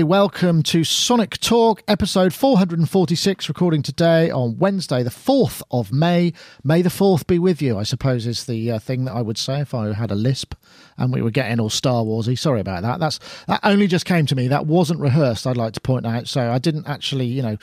Everybody. Welcome to Sonic Talk, episode 446, recording today on Wednesday, the 4th of May. May the 4th be with you, I suppose, is the uh, thing that I would say if I had a lisp and we were getting all Star Warsy. Sorry about that. That's That only just came to me. That wasn't rehearsed, I'd like to point out. So I didn't actually, you know,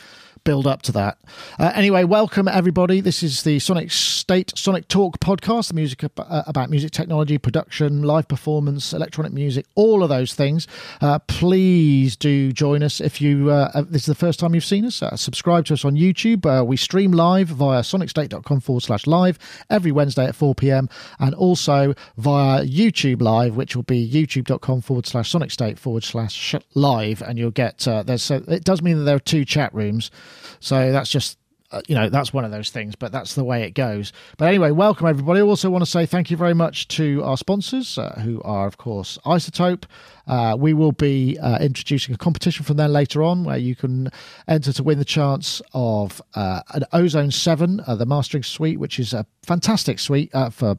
build up to that. Uh, anyway, welcome everybody. This is the Sonic State Sonic Talk podcast, the music uh, about music technology, production, live performance, electronic music, all of those things. Uh, please do join us if you uh, uh this is the first time you've seen us. Subscribe to us on YouTube. we stream live via sonicstate.com forward slash live every Wednesday at 4 p.m. and also via YouTube Live, which will be youtube.com forward slash sonicstate forward slash live, and you'll get there's so it does mean that there are two chat rooms. So that's just uh, you know that's one of those things but that's the way it goes. But anyway welcome everybody. I also want to say thank you very much to our sponsors uh, who are of course iZotope. Uh, we will be uh, introducing a competition from there later on where you can enter to win the chance of uh, an ozone 7 uh, the mastering suite which is a fantastic suite for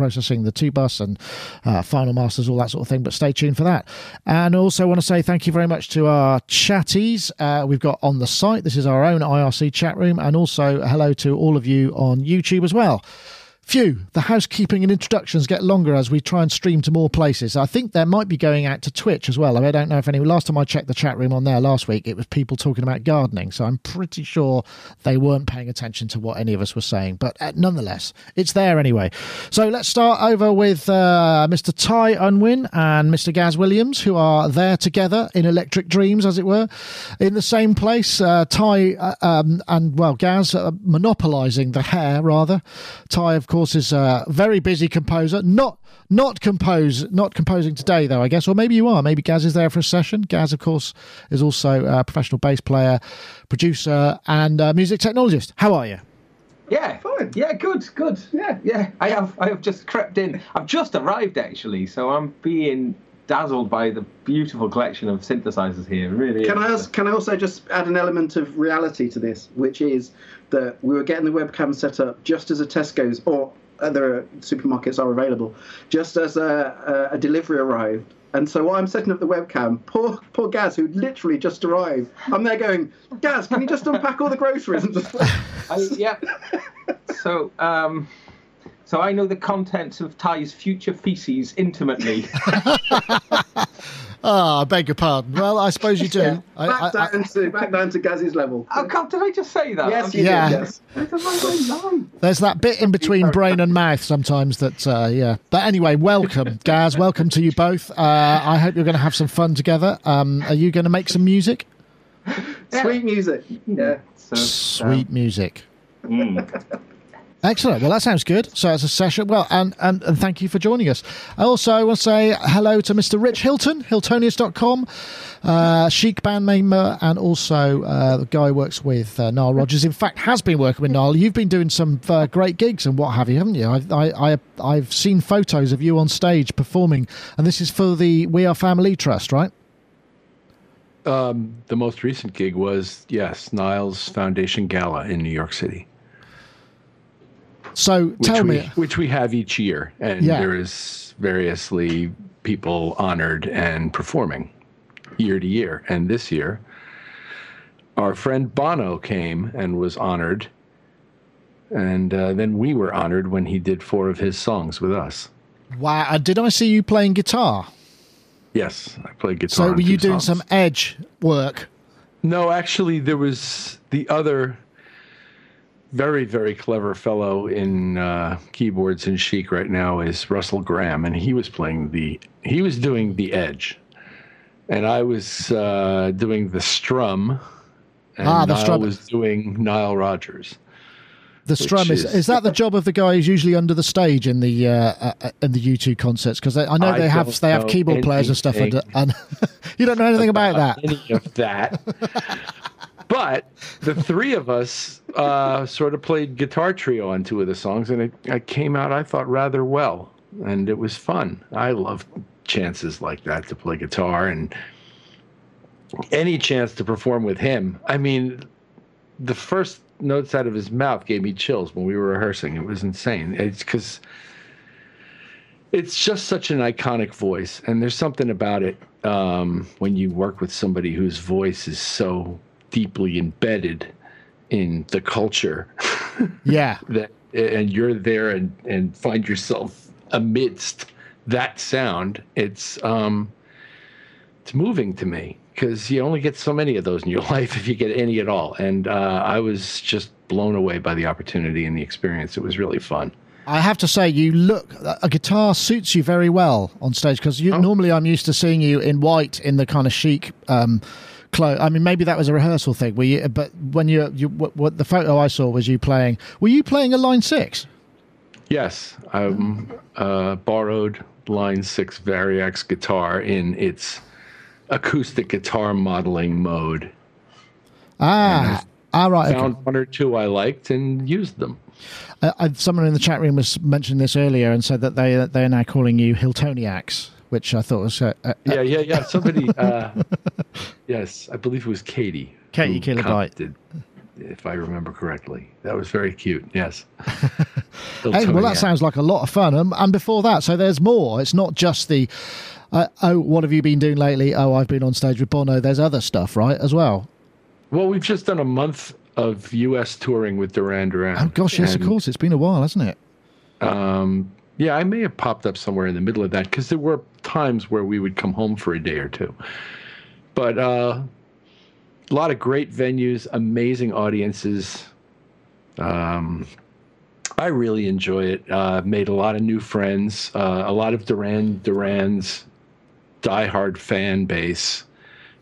processing the two bus and uh, final masters, all that sort of thing. But stay tuned for that. And also want to say thank you very much to our chatties uh, we've got on the site. This is our own IRC chat room, and also hello to all of you on YouTube as well. Phew, the housekeeping and introductions get longer as we try and stream to more places. I think there might be going out to Twitch as well. I, mean, I don't know if any. Last time I checked the chat room on there last week, it was people talking about gardening. So I'm pretty sure they weren't paying attention to what any of us were saying. But uh, nonetheless, it's there anyway. So let's start over with uh, Mr. Ty Unwin and Mr. Gaz Williams, who are there together in Electric Dreams, as it were, in the same place. Uh, Ty uh, um, and, well, Gaz uh, monopolising the hair, rather. Ty, of course course, is a very busy composer. Not not compose not composing today though, I guess, or maybe you are. Maybe Gaz is there for a session. Gaz, of course, is also a professional bass player, producer, and music technologist. How are you? Yeah, fine. Yeah, good, good. Yeah, yeah. I have I have just crept in. I've just arrived actually, so I'm being dazzled by the beautiful collection of synthesizers here. Really. Can I can I also just add an element of reality to this, which is that we were getting the webcam set up just as a Tesco's or other supermarkets are available, just as a, a, a delivery arrived. And so while I'm setting up the webcam, poor poor Gaz, who literally just arrived, I'm there going, Gaz, can you just unpack all the groceries? I, yeah. So, um, so I know the contents of Ty's future feces intimately. Ah, I beg your pardon. Well, I suppose you do. Yeah. Back, I, down I, to, back down to Gaz's level. Oh, God, did I just say that? Yes, you yeah. did, yes. There's that bit in between brain and mouth sometimes that, uh, yeah. But anyway, welcome, Gaz. Welcome to you both. Uh, I hope you're going to have some fun together. Um, are you going to make some music? Sweet music. Yeah. So, Sweet music. Mm. Excellent. Well, that sounds good. So it's a session. Well, and, and, and thank you for joining us. I also want to say hello to Mr. Rich Hilton, Hiltonius.com, uh, Chic band member, and also uh, the guy who works with uh, Nile Rodgers. In fact, has been working with Nile. You've been doing some uh, great gigs and what have you, haven't you? I, I, I, I've seen photos of you on stage performing, and this is for the We Are Family Trust, right? Um, the most recent gig was, yes, Nile's Foundation Gala in New York City. So which tell we, me, which we have each year, and yeah. there is variously people honored and performing year to year. And this year, our friend Bono came and was honored, and uh, then we were honored when he did four of his songs with us. Wow! Uh, did I see you playing guitar? Yes, I played guitar. So were you doing songs. some edge work? No, actually, there was the other very very clever fellow in uh, keyboards and Chic right now is Russell Graham, and he was playing the he was doing the edge, and I was uh, doing the strum, and ah, the Nile strum. was doing Nile Rodgers. The strum is, is, is that the job of the guy who's usually under the stage in the uh, uh, uh in the U2 concerts? Because I know they I have they have keyboard players and stuff and, and you don't know anything about, about that any of that but the three of us uh, sort of played guitar trio on two of the songs, and it, it came out, I thought, rather well. And it was fun. I love chances like that to play guitar and any chance to perform with him. I mean, the first notes out of his mouth gave me chills when we were rehearsing. It was insane. It's because it's just such an iconic voice, and there's something about it um, when you work with somebody whose voice is so deeply embedded in the culture. Yeah. that and you're there and and find yourself amidst that sound. It's um, it's moving to me because you only get so many of those in your life if you get any at all. And uh, I was just blown away by the opportunity and the experience. It was really fun. I have to say, you look a guitar suits you very well on stage because Oh. normally I'm used to seeing you in white in the kind of chic um, clothes. I mean, maybe that was a rehearsal thing. Were you? But when you, you what, what the photo I saw was you playing. Were you playing a line six? Yes, I um, uh, borrowed Line 6 Variax guitar in its acoustic guitar modeling mode. Ah, all right. okay. Found one or two I liked and used them. Uh, I, someone in the chat room was mentioning this earlier and said that they they are now calling you Hiltoniacs, which I thought was uh, uh, Yeah, yeah, yeah. Somebody, uh, yes, I believe it was Katie. Katie who Kilobyte. commented, If I remember correctly, that was very cute. Yes. Hey, well, that sounds like a lot of fun. Um, and before that, so there's more. It's not just the, uh, oh, what have you been doing lately? Oh, I've been on stage with Bono. There's other stuff, right, as well. Well, we've just done a month of U.S. touring with Duran Duran. Oh, gosh, yes, of course. It's been a while, hasn't it? Um, yeah, I may have popped up somewhere in the middle of that because there were times where we would come home for a day or two. But uh, a lot of great venues, amazing audiences. Um, I really enjoy it. Uh, made a lot of new friends. Uh, a lot of Duran Duran's diehard fan base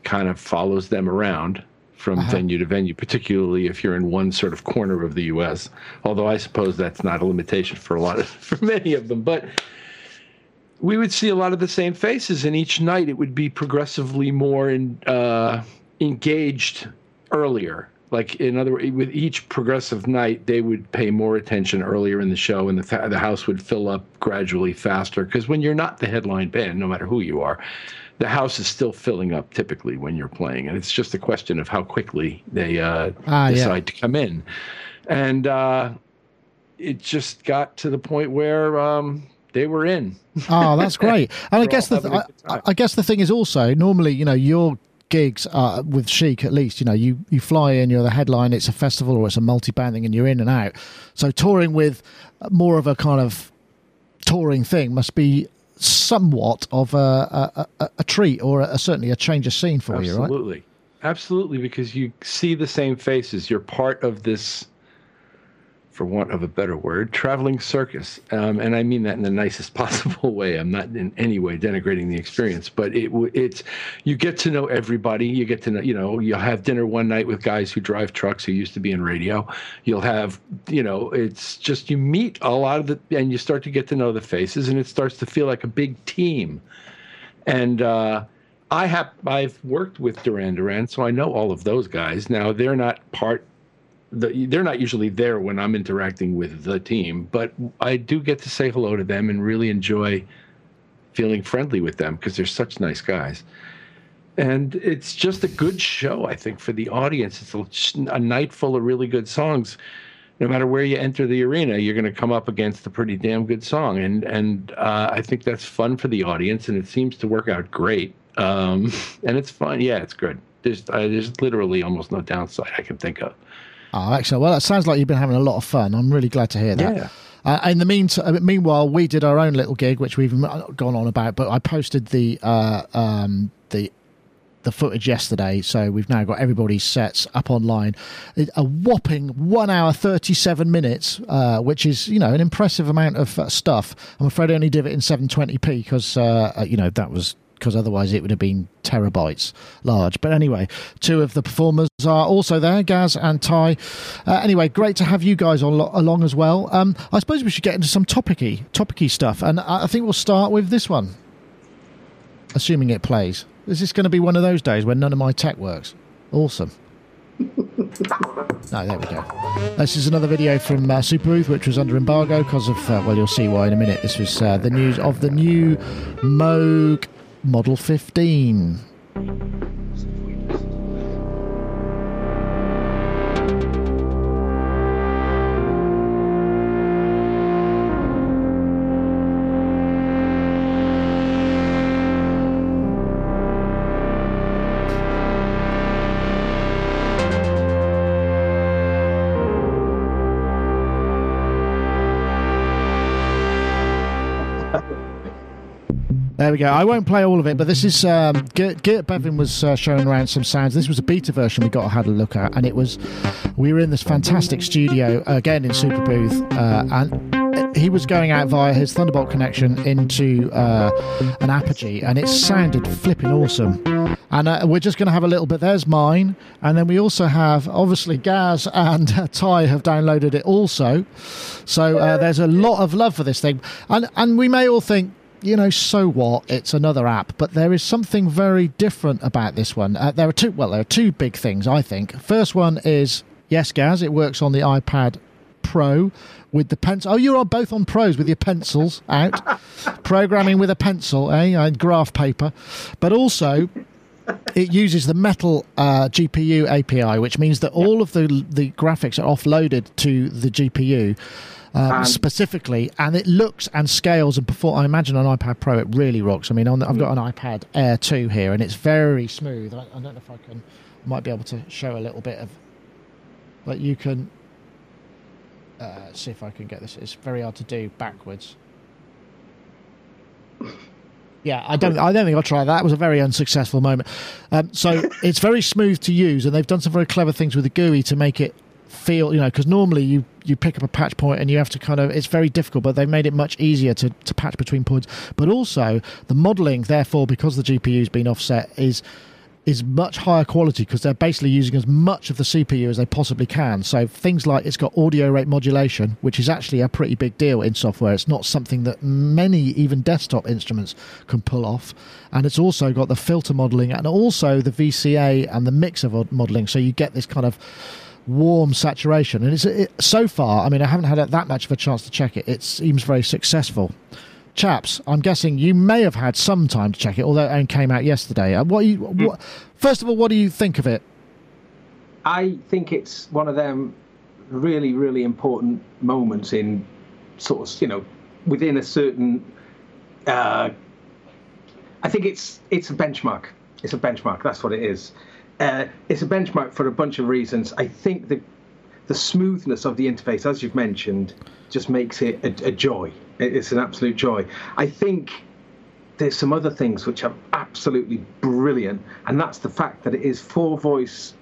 kind of follows them around from Uh-huh. venue to venue, particularly if you're in one sort of corner of the U.S. Although I suppose that's not a limitation for a lot of for many of them, but we would see a lot of the same faces, and each night it would be progressively more in, uh, engaged earlier. Like in other words, with each progressive night, they would pay more attention earlier in the show, and the th- the house would fill up gradually faster. Because when you're not the headline band, no matter who you are, the house is still filling up typically when you're playing, and it's just a question of how quickly they uh, Ah, yeah. decide to come in. And uh, it just got to the point where um, they were in. Oh, that's great. And I guess the th- I. I guess the thing is also normally, you know, your gigs are with Chic at least. You know, you you fly in, you're the headline. It's a festival or it's a multi-band thing, and you're in and out. So touring with more of a kind of touring thing must be somewhat of a a, a, a treat or a, certainly a change of scene for you, right? Absolutely. Absolutely, because you see the same faces. You're part of this, for want of a better word, traveling circus. Um, and I mean that in the nicest possible way. I'm not in any way denigrating the experience, but it it's you get to know everybody. You get to know, you know, you'll have dinner one night with guys who drive trucks who used to be in radio. You'll have, you know, it's just you meet a lot of the, and you start to get to know the faces, and it starts to feel like a big team. And uh, I have I've worked with Duran Duran, so I know all of those guys. Now they're not part. The, they're not usually there when I'm interacting with the team, but I do get to say hello to them and really enjoy feeling friendly with them because they're such nice guys. And it's just a good show, I think, for the audience. It's a, a night full of really good songs. No matter where you enter the arena, you're going to come up against a pretty damn good song, and and uh, I think that's fun for the audience, and it seems to work out great. Um, and it's fun, yeah, it's good. There's uh, there's literally almost no downside I can think of. Oh, excellent. Well, it sounds like you've been having a lot of fun. I'm really glad to hear that. Yeah. Uh, in the meantime, meanwhile, we did our own little gig, which we've gone on about, but I posted the uh, um, the the footage yesterday, so we've now got everybody's sets up online. A whopping one hour thirty seven minutes, uh, which is you know an impressive amount of uh, stuff. I'm afraid I only did it in seven twenty p because uh, uh, you know that was because otherwise it would have been terabytes large. But anyway, two of the performers are also there, Gaz and Ty. Uh, anyway, great to have you guys on, along as well. Um, I suppose we should get into some topicy, topicy stuff, and I I think we'll start with this one, assuming it plays. Is this going to be one of those days when none of my tech works? Awesome. No, there we go. This is another video from uh, Superbooth, which was under embargo because of, uh, well, you'll see why in a minute. This was uh, the news of the new Moog Model 15. We go. I won't play all of it, but this is um, Geert, Geert Bevin was uh, showing around some sounds. This was a beta version we got had a look at, and it was we were in this fantastic studio again in Superbooth, uh, and he was going out via his Thunderbolt connection into uh, an Apogee, and it sounded flipping awesome. And uh, we're just going to have a little bit. There's mine, and then we also have obviously Gaz and uh, Ty have downloaded it also. So uh, there's a lot of love for this thing, and and we may all think you know, so what? It's another app, but there is something very different about this one. Uh, there are two. Well, there are two big things I think. First one is yes, Gaz. It works on the iPad Pro with the pencil. Oh, you're both on pros with your pencils out, programming with a pencil, eh, and graph paper, but also. It uses the Metal uh, GPU API, which means that all of the the graphics are offloaded to the GPU, um, and specifically, and it looks and scales and perform. I imagine on iPad Pro it really rocks. I mean, on the, I've got an iPad Air 2 here, and it's very smooth. I, I don't know if I can, might be able to show a little bit of, but you can uh, see if I can get this. It's very hard to do backwards. Yeah, I don't. I don't think I'll try that. It was a very unsuccessful moment. Um, so it's very smooth to use, and they've done some very clever things with the GUI to make it feel. You know, because normally you you pick up a patch point and you have to kind of. It's very difficult, but they've made it much easier to to patch between points. But also the modelling, therefore, because the GPU's been offset, is is much higher quality because they're basically using as much of the CPU as they possibly can. So things like it's got audio rate modulation, which is actually a pretty big deal in software. It's not something that many even desktop instruments can pull off. And it's also got the filter modeling and also the VCA and the mixer modeling. So you get this kind of warm saturation. And it's it, so far, I mean, I haven't had that much of a chance to check it. It seems very successful chaps, I'm guessing you may have had some time to check it, although it only came out yesterday. Uh, what, you, mm. what first of all, what do you think of it? I think it's one of them really, really important moments in sort of, you know, within a certain. Uh, I think it's it's a benchmark. It's a benchmark. That's what it is. Uh, it's a benchmark for a bunch of reasons. I think the the smoothness of the interface, as you've mentioned, just makes it a, a joy. It's an absolute joy. I think there's some other things which are absolutely brilliant, and that's the fact that it is four voice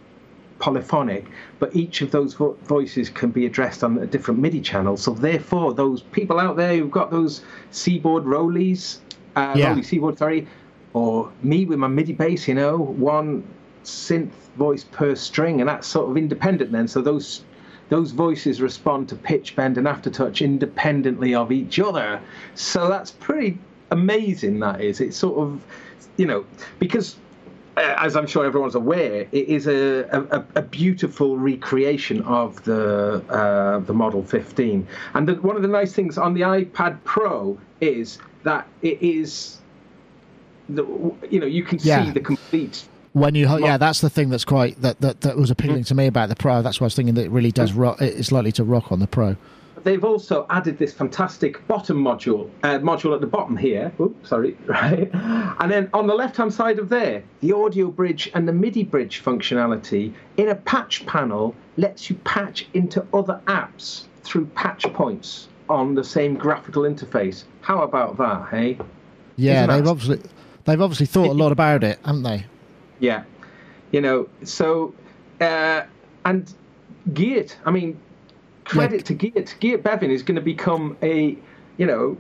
polyphonic, but each of those vo- voices can be addressed on a different MIDI channel. So therefore, those people out there who've got those Seaboard ROLIs, uh, yeah. ROLI Seaboard, sorry, or me with my MIDI bass, you know, one synth voice per string, and that's sort of independent then. So those those voices respond to pitch bend and aftertouch independently of each other. So that's pretty amazing. That is. It's sort of, you know, because uh, as I'm sure everyone's aware, it is a, a, a beautiful recreation of the uh, the Model 15. And the, one of the nice things on the iPad Pro is that it is, the, you know, you can yeah. see the complete when you yeah that's the thing that's quite that that, that was appealing to me about the pro. That's why i was thinking that it really does rock it's likely to rock on the pro. They've also added this fantastic bottom module uh, module at the bottom here. Oops, sorry right. And then on the left hand side of there the audio bridge and the midi bridge functionality in a patch panel lets you patch into other apps through patch points on the same graphical interface. How about that hey? Yeah they've obviously they've obviously thought a lot about it haven't they yeah, you know. So, uh, and Geert. I mean, credit to Geert. Geert Bevin is going to become a, you know,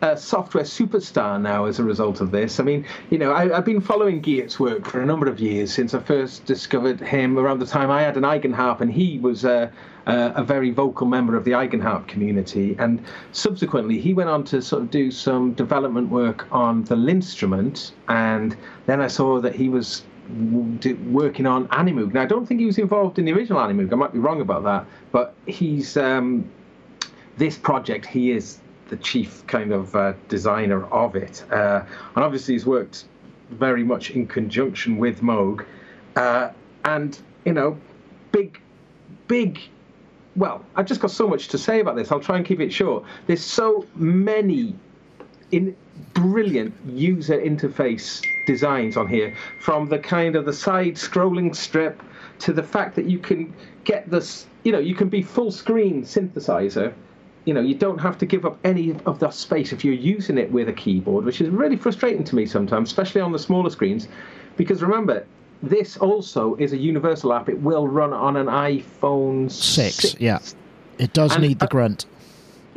a software superstar now as a result of this. I mean, you know, I, have been following Geert's work for a number of years since I first discovered him around the time I had an Eigenharp, and he was uh, uh, a very vocal member of the Eigenharp community. And subsequently, he went on to sort of do some development work on the LinnStrument, and then I saw that he was working on Animoog. Now, I don't think he was involved in the original Animoog. I might be wrong about that, but he's um, this project. He is the chief kind of uh, designer of it, uh, and obviously he's worked very much in conjunction with Moog, uh, and you know, big, big. Well, I've just got so much to say about this. I'll try and keep it short. There's so many in brilliant user interface designs on here, from the kind of the side scrolling strip to the fact that you can get this, you know, you can be full screen synthesizer you know, you don't have to give up any of the space if you're using it with a keyboard, which is really frustrating to me sometimes, especially on the smaller screens. Because remember, this also is a universal app. It will run on an iPhone Six, 6. yeah. It does And, need the uh, grunt.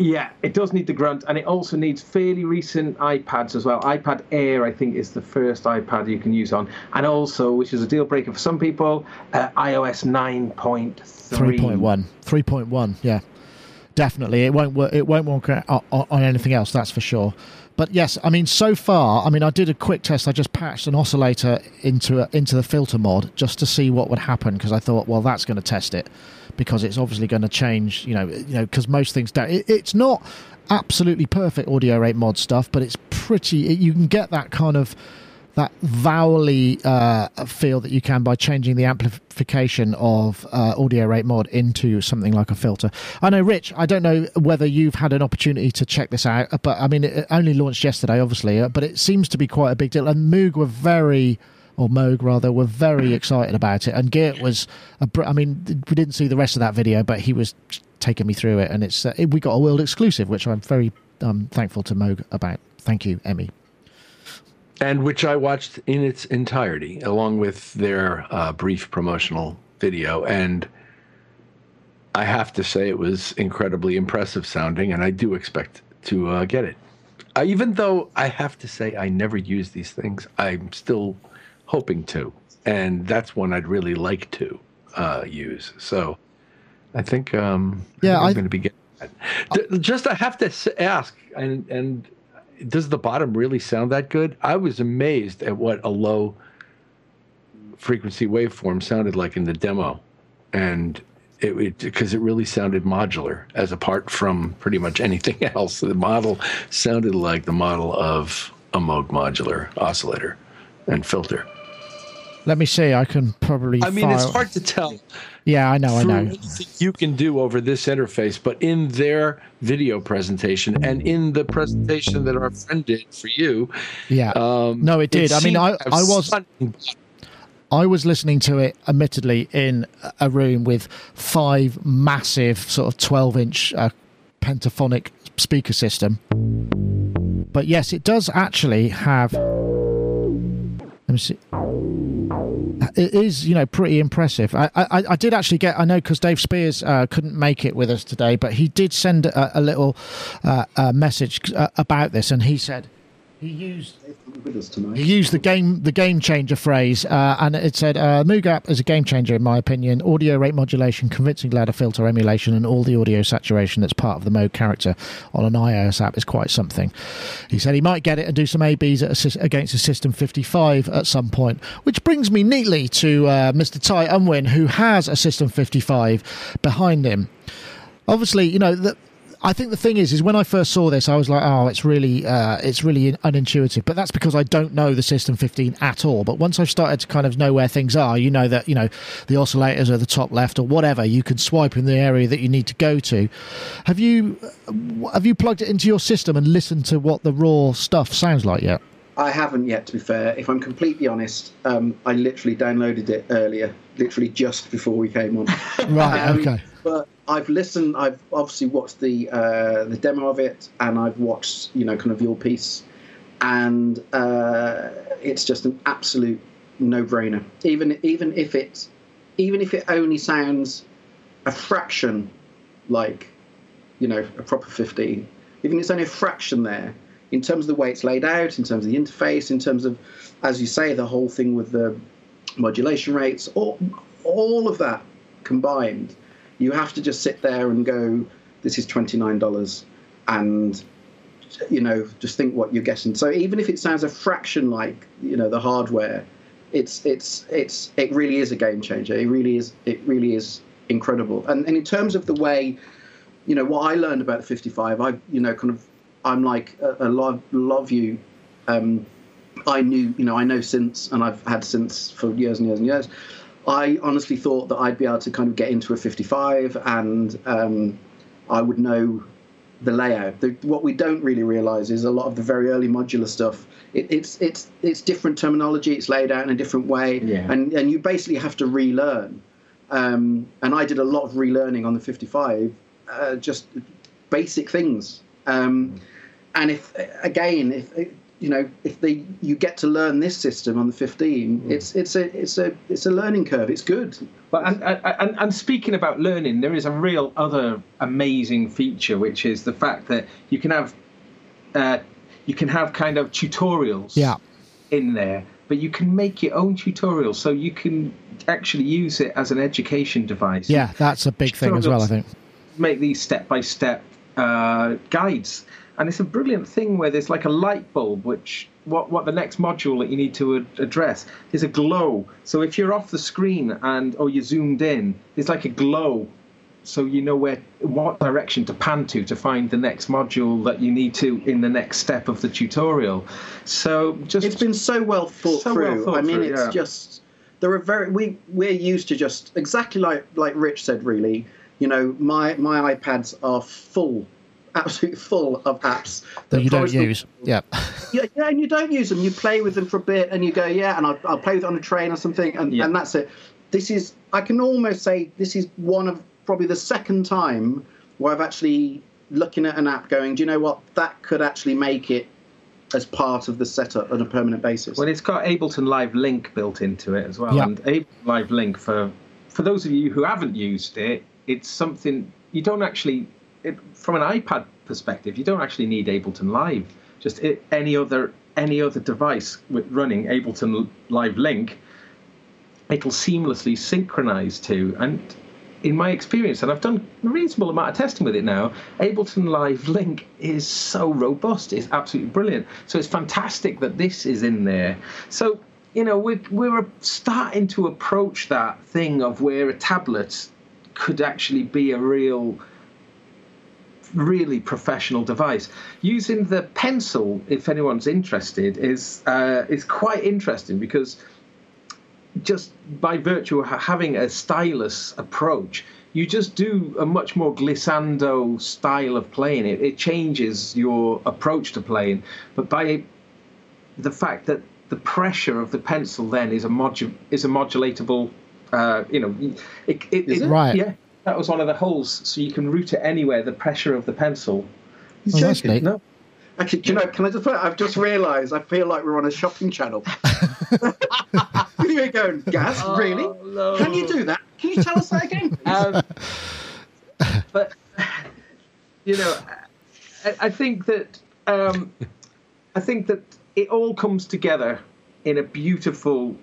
Yeah, it does need the grunt, and it also needs fairly recent iPads as well. iPad Air, I think, is the first iPad you can use on, and also, which is a deal breaker for some people, uh, iOS 9.3. 3.1 3.1 yeah definitely it won't work it won't work on, anything else that's for sure but yes i mean so far i mean i did a quick test i just patched an oscillator into a, into the filter mod just to see what would happen because i thought well that's going to test it because it's obviously going to change you know you know because most things don't it, it's not absolutely perfect audio rate mod stuff but it's pretty it, you can get that kind of that vowely uh, feel that you can by changing the amplification of uh, audio rate mod into something like a filter. I know, Rich. I don't know whether you've had an opportunity to check this out, but I mean, it only launched yesterday, obviously, uh, but it seems to be quite a big deal. And Moog were very. Or Moog rather were very excited about it, and Geert was. A, I mean, we didn't see the rest of that video, but he was taking me through it, and it's uh, we got a world exclusive, which I'm very um, thankful to Moog about. Thank you, Emmy. and which I watched in its entirety, along with their uh, brief promotional video. And I have to say, it was incredibly impressive sounding, and I do expect to uh, get it. Uh, even though I have to say, I never use these things, I'm still hoping to. And that's one I'd really like to uh, use. So I think, um, Yeah, I'm going to be getting that. Just, I have to ask, and, and does the bottom really sound that good? I was amazed at what a low frequency waveform sounded like in the demo, and it because it, really sounded modular as apart from pretty much anything else. The model sounded like the model of a Moog modular oscillator and filter. Let me see. I can probably. I mean, it's hard to tell Yeah, I know. I know. you can do over this interface, but in their video presentation and in the presentation that our friend did for you, Yeah. um, No, it did. I mean, I- I was- I was listening to it, admittedly, in a room with five massive, sort of 12 inch uh, pentaphonic speaker system. But yes, it does actually have. Let me see. It is, you know, pretty impressive. I, I, I did actually get. I know because Dave Spiers uh, couldn't make it with us today, but he did send a, a little uh, message uh, about this, and he said he used with us tonight. he used the game the game changer phrase, uh, and it said uh, Moog app is a game changer in my opinion. Audio rate modulation, convincing ladder filter emulation, and all the audio saturation that's part of the Moog character on an iOS app is quite something. He said he might get it and do some ABs at a, against a System 55 at some point, which brings me neatly to uh, Mr. Ty Unwin, who has a System 55 behind him. Obviously, you know that. I think the thing is, is when I first saw this, I was like, "Oh, it's really, uh, it's really unintuitive." But that's because I don't know the System 15 at all. But once I've started to kind of know where things are, you know that you know the oscillators are the top left or whatever. You can swipe in the area that you need to go to. Have you, uh, have you plugged it into your system and listened to what the raw stuff sounds like yet? I haven't yet, to be fair. If I'm completely honest, um, I literally downloaded it earlier, literally just before we came on. Right. Um, okay. But I've listened. I've obviously watched the uh, the demo of it, and I've watched you know kind of your piece, and uh, it's just an absolute no brainer. Even even if it even if it only sounds a fraction like you know a proper 15, even if it's only a fraction there in terms of the way it's laid out, in terms of the interface, in terms of as you say the whole thing with the modulation rates, all all of that combined you have to just sit there and go, this is $29, and, you know, just think what you're getting. So even if it sounds a fraction like, you know, the hardware, it's, it's, it's, it really is a game changer. It really is, it really is incredible. And, and in terms of the way, you know, what I learned about the 55, I, you know, kind of, I'm like a, a lot of you, um, I knew, you know, I know since and I've had since for years and years and years. I honestly thought that I'd be able to kind of get into a 55 and um, I would know the layout. The, what we don't really realise is a lot of the very early modular stuff. It, it's it's it's different terminology. It's laid out in a different way, Yeah. and and you basically have to relearn. Um, and I did a lot of relearning on the 55, uh, just basic things. Um, and if again, if you know, if they you get to learn this system on the 15, mm. it's it's a it's a it's a learning curve. It's good. But and, and and speaking about learning, there is a real other amazing feature, which is the fact that you can have uh, you can have kind of tutorials yeah. in there, but you can make your own tutorials, so you can actually use it as an education device. Yeah, that's a big thing as well. I think make these step by step guides and it's a brilliant thing where there's like a light bulb which what what the next module that you need to ad- address is a glow. So if you're off the screen and or you're zoomed in it's like a glow. So you know where what direction to pan to to find the next module that you need to in the next step of the tutorial. So just it's been so well thought so through. well thought i mean through, it's yeah. just there are very we we're used to just exactly like like rich said really you know my my ipads are full absolutely full of apps that you don't use. Yeah. yeah, yeah, and you don't use them. You play with them for a bit, and you go, yeah, and I'll, I'll play with it on a train or something, and, yeah. and that's it. This is, I can almost say, this is one of probably the second time where I've actually looking at an app, going, do you know what? That could actually make it as part of the setup on a permanent basis. Well, it's got Ableton Live Link built into it as well, yeah. and Ableton Live Link for for those of you who haven't used it, it's something you don't actually it, from an iPad perspective, you don't actually need Ableton Live. Just it, any other any other device with running Ableton Live Link, it'll seamlessly synchronize to. And in my experience, and I've done a reasonable amount of testing with it now, Ableton Live Link is so robust. It's absolutely brilliant. So it's fantastic that this is in there. So you know we're we're starting to approach that thing of where a tablet could actually be a real really professional device. Using the pencil, if anyone's interested, is uh, is quite interesting because just by virtue of having a stylus approach, you just do a much more glissando style of playing. It, it changes your approach to playing, but by the fact that the pressure of the pencil then is a modu- is a modulatable. Uh, you know, it, it, it, right? Yeah, that was one of the holes, so you can route it anywhere. The pressure of the pencil. Oh, that's neat. No. Actually, do you know? Can I just? I've just realised. I feel like we're on a shopping channel. You're going, Gaz? Oh, really? No. Can you do that? Can you tell us that again? Um, but you know, I, I think that um, I think that it all comes together in a beautiful,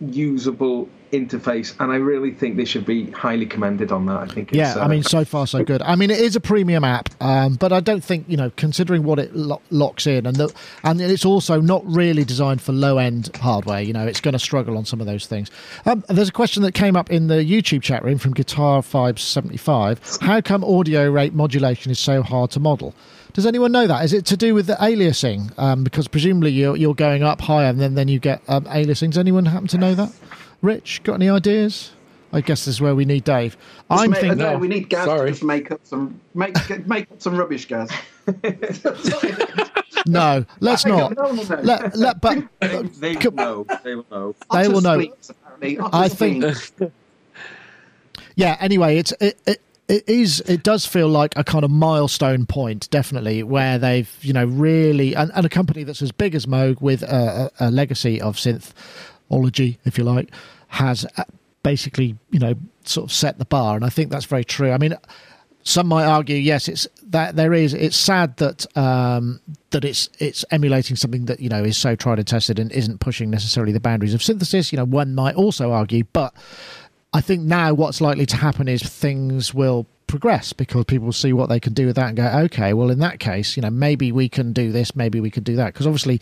usable interface, and I really think they should be highly commended on that. I think. yeah, uh, I mean, so far so good. I mean, it is a premium app, um, but I don't think you know, considering what it lo- locks in, and the, and it's also not really designed for low end hardware. You know, it's going to struggle on some of those things. Um, there's a question that came up in the YouTube chat room from Guitar Five Seventy Five. How come audio rate modulation is so hard to model? Does anyone know that? Is it to do with the aliasing? Um, because presumably you're, you're going up higher and then, then you get um, aliasing. Does anyone happen to know that? Rich, got any ideas? I guess this is where we need Dave. Just I'm make, thinking. No, we need Gaz sorry. to just make up some make make up some rubbish, Gaz. no, let's not. No, no, no. Let, let, but they, they will know. They will know. They will know. I think. yeah. Anyway, it's it, it it is it does feel like a kind of milestone point definitely where they've you know really and, and a company that's as big as moog with a, a, a legacy of synthology if you like, has uh, basically, you know, sort of set the bar. And I think that's very true. I mean, some might argue, yes, it's that there is. It's sad that um, that it's it's emulating something that you know is so tried and tested and isn't pushing necessarily the boundaries of synthesis. You know, one might also argue, but I think now what's likely to happen is things will progress because people see what they can do with that and go, okay, well, in that case, you know, maybe we can do this, maybe we could do that. Because obviously,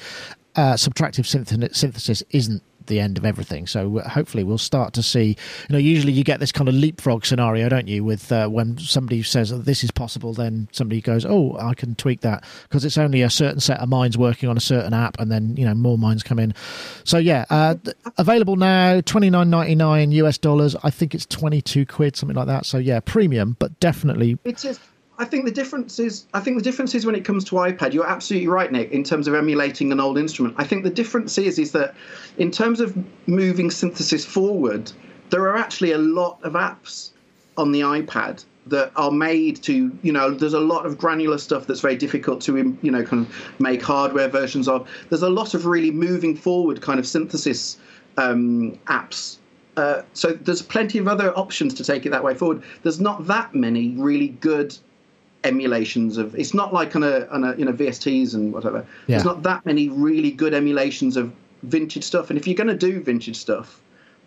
uh, subtractive synthesis isn't the end of everything. So uh, hopefully we'll start to see. You know, usually you get this kind of leapfrog scenario, don't you? With uh, when somebody says oh, this is possible, then somebody goes, "Oh, I can tweak that," because it's only a certain set of minds working on a certain app, and then you know more minds come in. So yeah, uh, available now, twenty nine ninety nine US dollars. I think it's twenty two quid, something like that. So yeah, premium, but definitely. I think the difference is I think the difference is when it comes to iPad, you're absolutely right, Nick, in terms of emulating an old instrument. I think the difference is is that in terms of moving synthesis forward, there are actually a lot of apps on the iPad that are made to you know there's a lot of granular stuff that's very difficult to you know kind of make hardware versions of. There's a lot of really moving forward kind of synthesis um, apps. Uh, so there's plenty of other options to take it that way forward. There's not that many really good emulations of it's not like on a on a you know VSTs and whatever Yeah. there's not that many really good emulations of vintage stuff and if you're going to do vintage stuff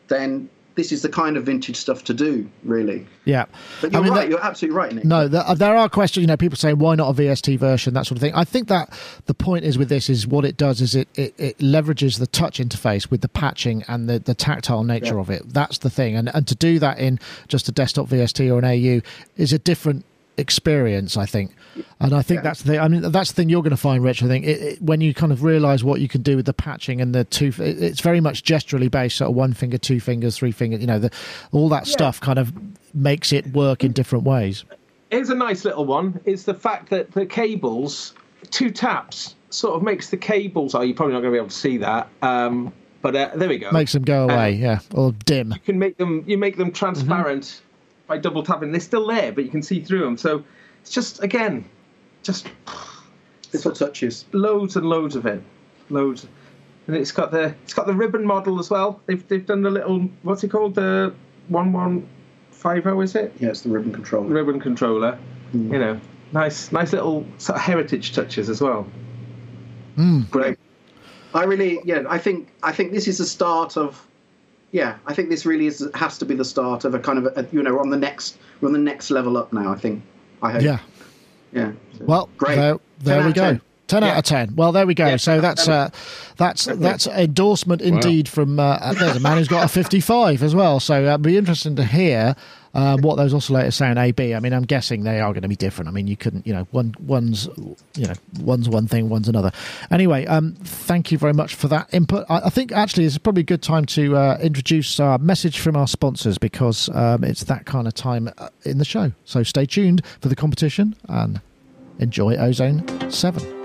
then this is the kind of vintage stuff to do really Yeah. but you're I mean, right that- you're absolutely right Nick No, there, uh, there are questions. You know, people saying why not a VST version, that sort of thing. I think that the point is with this is what it does is it, it, it leverages the touch interface with the patching and the, the tactile nature Yeah. of it. That's the thing, and and to do that in just a desktop VST or an AU is a different experience. I think, and I think Yeah. that's the thing. I mean, that's the thing you're going to find, Rich. I think it, it, when you kind of realise what you can do with the patching and the two, it, it's very much gesturally based. Sort of one finger, two fingers, three fingers. You know, the, all that stuff kind of makes it work in different ways. Here's a nice little one. It's the fact that the cables, two taps, sort of makes the cables. Oh, you're probably not going to be able to see that. Um, but uh, there we go. makes them go away, yeah, or dim. you can make them. You make them transparent by double tapping. They're still there, but you can see through them. So it's just again, just little touches loads and loads of it, loads. And it's got the it's got the ribbon model as well. They've they've done the little what's it called the one one five zero is it? yeah it's the ribbon controller ribbon controller. Hmm. You know, nice, nice little sort of heritage touches as well. Hmm. great i really yeah i think i think this is the start of yeah i think this really is has to be the start of a kind of a, you know we're on the next we're on the next level up now i think i hope Yeah. yeah So, Well, great there, there we go. 10. Ten out of ten. Well, there we go. Yeah. So that's uh, that's that's endorsement indeed from uh, there's a man who's got a 55 as well. So uh, it'd be interesting to hear um, what those oscillators in AB. I mean, I'm guessing they are going to be different. I mean, you couldn't, you know, one one's you know one's one thing, one's another. Anyway, um, thank you very much for that input. I, I think actually it's probably a good time to uh, introduce our message from our sponsors because um, it's that kind of time uh, in the show. So stay tuned for the competition and enjoy Ozone 7.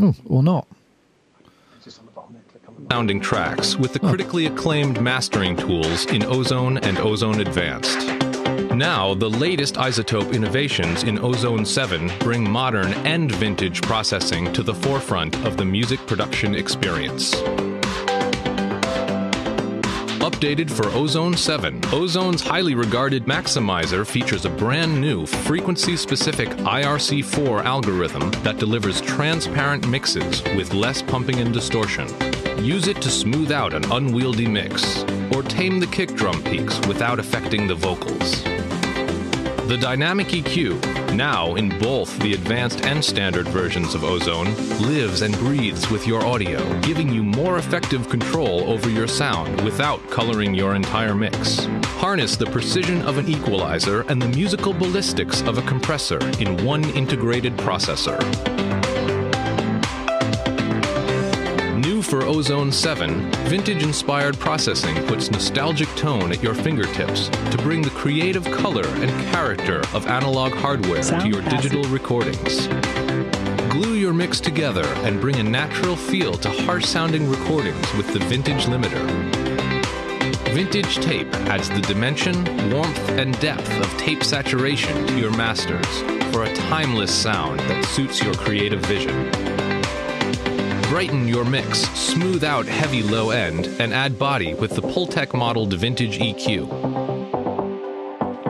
Oh, or not. Just on the bottom there, click on the sounding tracks with the critically acclaimed mastering tools in Ozone and Ozone Advanced. Now, the latest iZotope innovations in Ozone 7 bring modern and vintage processing to the forefront of the music production experience. Updated for Ozone 7, Ozone's highly regarded maximizer features a brand new frequency specific IRC4 algorithm that delivers transparent mixes with less pumping and distortion. Use it to smooth out an unwieldy mix, or tame the kick drum peaks without affecting the vocals. The Dynamic EQ, now in both the advanced and standard versions of Ozone, lives and breathes with your audio, giving you more effective control over your sound without coloring your entire mix. Harness the precision of an equalizer and the musical ballistics of a compressor in one integrated processor. For Ozone 7, vintage inspired processing puts nostalgic tone at your fingertips to bring the creative color and character of analog hardware to your digital recordings. Glue your mix together and bring a natural feel to harsh sounding recordings with the Vintage Limiter. Vintage tape adds the dimension, warmth, and depth of tape saturation to your masters for a timeless sound that suits your creative vision. Brighten your mix, smooth out heavy low end, and add body with the Pultec modeled Vintage EQ.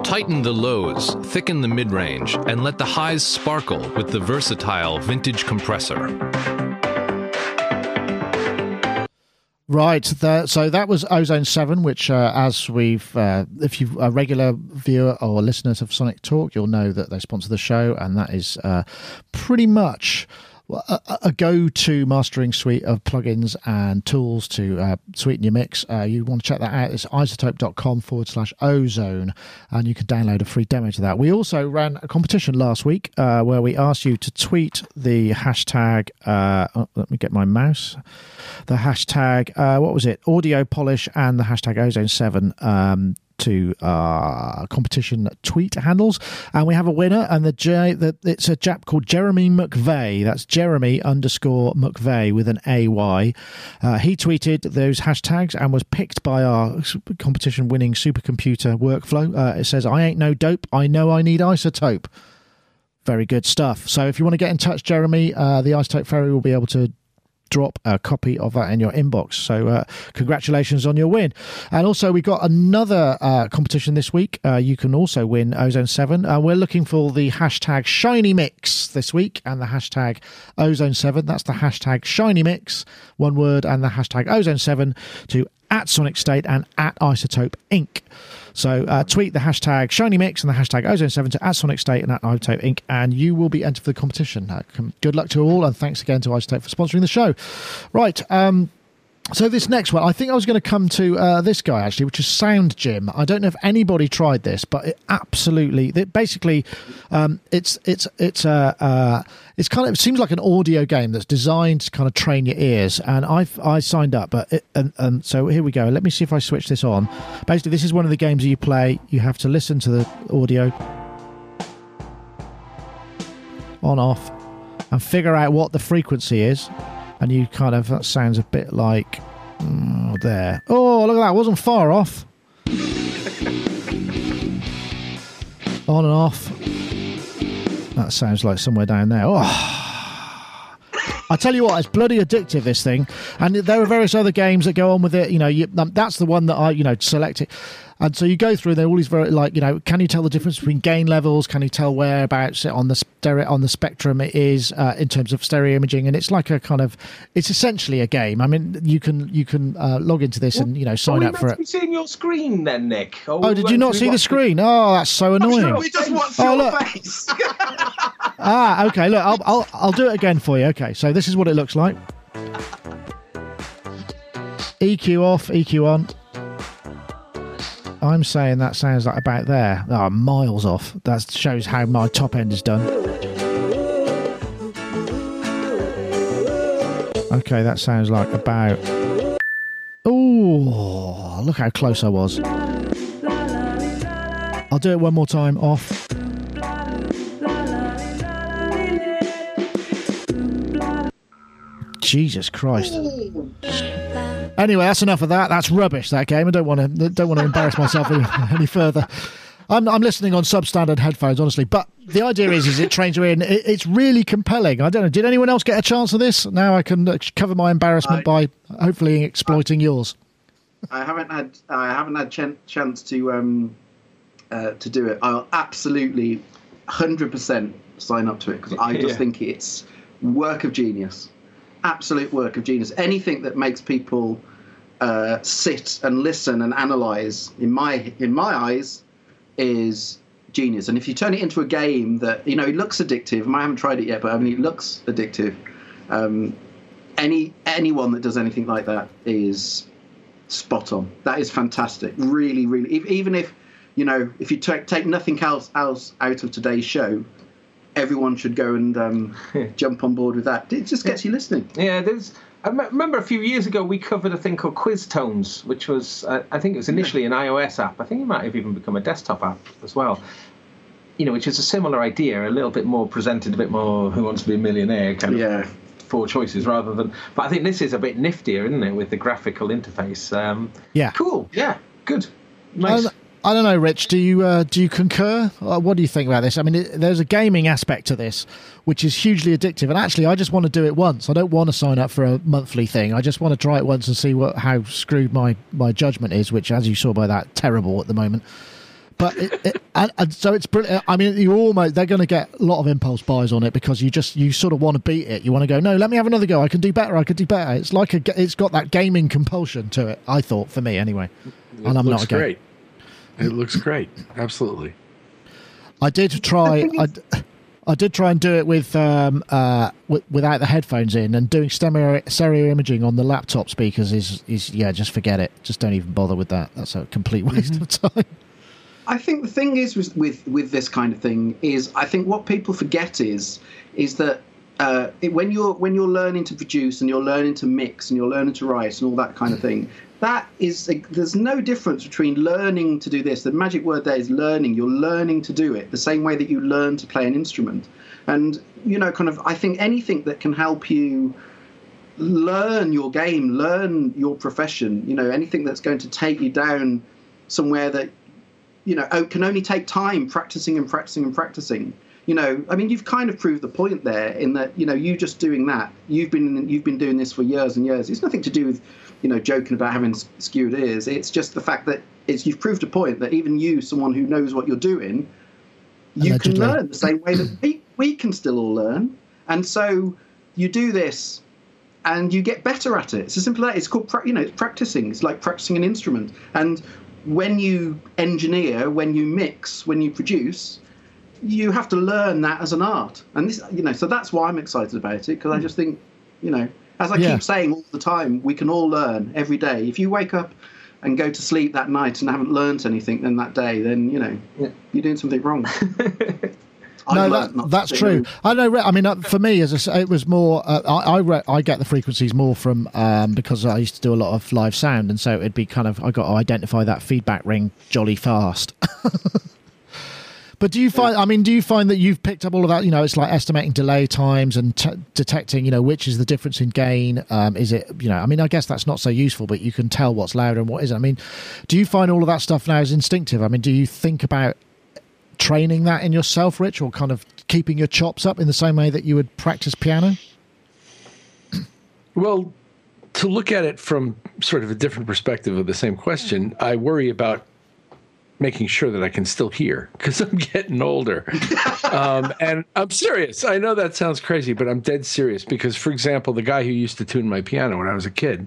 Tighten the lows, thicken the mid range, and let the highs sparkle with the versatile Vintage compressor. Right. The, so that was Ozone 7, which, uh, as we've, uh, if you're a regular viewer or listeners of Sonic Talk, you'll know that they sponsor the show, and that is uh, pretty much a, go-to mastering suite of plugins and tools to uh, sweeten your mix. Uh, you want to check that out. It's izotope.com forward slash ozone, and you can download a free demo to that. We also ran a competition last week uh, where we asked you to tweet the hashtag, uh, oh, let me get my mouse, the hashtag, uh, what was it, audio polish and the hashtag ozone7 um, to our competition tweet handles, and we have a winner, and the J, the, it's a chap called Jeremy McVeigh. That's Jeremy underscore McVeigh with an AY. Uh, he tweeted those hashtags and was picked by our competition winning supercomputer workflow. Uh, it says, I ain't no dope. I know I need iZotope. Very good stuff. So if you want to get in touch, Jeremy, uh, the iZotope Ferry will be able to drop a copy of that in your inbox. So, uh, congratulations on your win. And also, we've got another uh, competition this week. Uh, you can also win Ozone 7. Uh, we're looking for the hashtag Shiny Mix this week and the hashtag Ozone 7. That's the hashtag Shiny Mix, one word, and the hashtag Ozone 7 to at Sonic State and at iZotope Inc. So uh, tweet the hashtag Shiny Mix and the hashtag Ozone7 to at Sonic State and at iZotope Inc. and you will be entered for the competition. Uh, good luck to all and thanks again to iZotope for sponsoring the show. Right. Um, so this next one, I think I was going to come to uh, this guy actually, which is Sound Gym. I don't know if anybody tried this, but it absolutely, it basically, um, it's it's it's uh, uh, it's kind of it seems like an audio game that's designed to kind of train your ears. And I I signed up, but it, and, and so here we go. Let me see if I switch this on. Basically, this is one of the games that you play. You have to listen to the audio on off and figure out what the frequency is and you kind of that sounds a bit like oh, there. Oh, look at that! Wasn't far off. On and off. That sounds like somewhere down there. Oh. I tell you what, it's bloody addictive. This thing, and there are various other games that go on with it. You know, you, um, that's the one that I, you know, select it. And so you go through there all these very like you know, can you tell the difference between gain levels? Can you tell whereabouts on the stereo on the spectrum it is uh, in terms of stereo imaging? And it's like a kind of it's essentially a game. I mean, you can you can uh, log into this and you know sign up for it. Be seeing your screen then, Nick. Oh, oh did you not see the screen? Oh, that's so annoying. we just want oh, look. face. ah, okay. Look, I'll, I'll I'll do it again for you. Okay, so this is what it looks like. EQ off, EQ on. I'm saying that sounds like about there. Oh, miles off. That shows how my top end is done. Okay, that sounds like about. Oh, look how close I was. I'll do it one more time. Off. Jesus Christ. Anyway, that's enough of that. That's rubbish. That game. I don't want to. Don't want to embarrass myself any, any further. I'm, I'm listening on substandard headphones, honestly. But the idea is, is it trains your ear. And it, it's really compelling. I don't know. Did anyone else get a chance of this? Now I can uh, cover my embarrassment I, by hopefully exploiting I, yours. I haven't had. I haven't had ch- chance to um, uh, to do it. I'll absolutely, hundred percent sign up to it because I just yeah. think it's work of genius absolute work of genius. Anything that makes people uh, sit and listen and analyze, in my in my eyes, is genius. And if you turn it into a game that you know it looks addictive, I haven't tried it yet, but I mean it looks addictive. Um, any anyone that does anything like that is spot on. That is fantastic. Really, really. Even if you know, if you take take nothing else else out of today's show, everyone should go and um, jump on board with that. It just gets you listening. Yeah, there's. I remember a few years ago we covered a thing called Quiztones, which was uh, I think it was initially an iOS app. I think it might have even become a desktop app as well. You know, which is a similar idea, a little bit more presented, a bit more "Who Wants to Be a Millionaire" kind of yeah. four choices rather than. But I think this is a bit niftier, isn't it, with the graphical interface? Um, yeah. Cool. Yeah. Good. Nice. Um, I don't know, Rich. Do you uh, do you concur? Uh, what do you think about this? I mean, it, there's a gaming aspect to this, which is hugely addictive. And actually, I just want to do it once. I don't want to sign up for a monthly thing. I just want to try it once and see what how screwed my my judgment is, which, as you saw by that, terrible at the moment. But it, it, and, and, so it's brilliant. I mean, you almost they're going to get a lot of impulse buys on it because you just you sort of want to beat it. You want to go, no, let me have another go. I can do better. I can do better. It's like a it's got that gaming compulsion to it. I thought for me anyway, and I'm not a great. It looks great. Absolutely. I did try. I, I did try and do it with um, uh, w- without the headphones in, and doing stereo, stereo imaging on the laptop speakers is is yeah, just forget it. Just don't even bother with that. That's a complete waste mm-hmm. of time. I think the thing is with, with with this kind of thing is I think what people forget is is that uh, it, when you're when you're learning to produce and you're learning to mix and you're learning to write and all that kind of thing, that is there's no difference between learning to do this. The magic word there is learning. You're learning to do it the same way that you learn to play an instrument. And you know, kind of, I think anything that can help you learn your game, learn your profession. You know, anything that's going to take you down somewhere that you know oh, can only take time practicing and practicing and practicing you know i mean you've kind of proved the point there in that you know you just doing that you've been you've been doing this for years and years it's nothing to do with you know joking about having skewed ears it's just the fact that it's you've proved a point that even you someone who knows what you're doing you Allegedly. can learn the same way that we, we can still all learn. And so you do this and you get better at it. It's as simple as that. It's called you know it's practicing. It's like practicing an instrument. And when you engineer when you mix when you produce you have to learn that as an art. And this you know so that's why i'm excited about it because i hmm. just think you know as i Yeah. keep saying all the time we can all learn every day if you wake up and go to sleep that night and haven't learned anything then that day then you know Yeah. you're doing something wrong I've no, that, that's true. I know. I mean, uh, for me, as I say, it was more. Uh, I I, re- I get the frequencies more from um, because I used to do a lot of live sound, and so it'd be kind of I got to identify that feedback ring jolly fast. but do you find? I mean, do you find that you've picked up all of that? You know, it's like estimating delay times and t- detecting. You know, which is the difference in gain? Um, is it? You know, I mean, I guess that's not so useful, but you can tell what's louder and what isn't. I mean, do you find all of that stuff now is instinctive? I mean, do you think about training that in yourself, Rich, or kind of keeping your chops up in the same way that you would practice piano? Well, to look at it from sort of a different perspective of the same question, I worry about making sure that I can still hear because I'm getting older. um, and I'm serious. I know that sounds crazy, but I'm dead serious because, for example, the guy who used to tune my piano when I was a kid,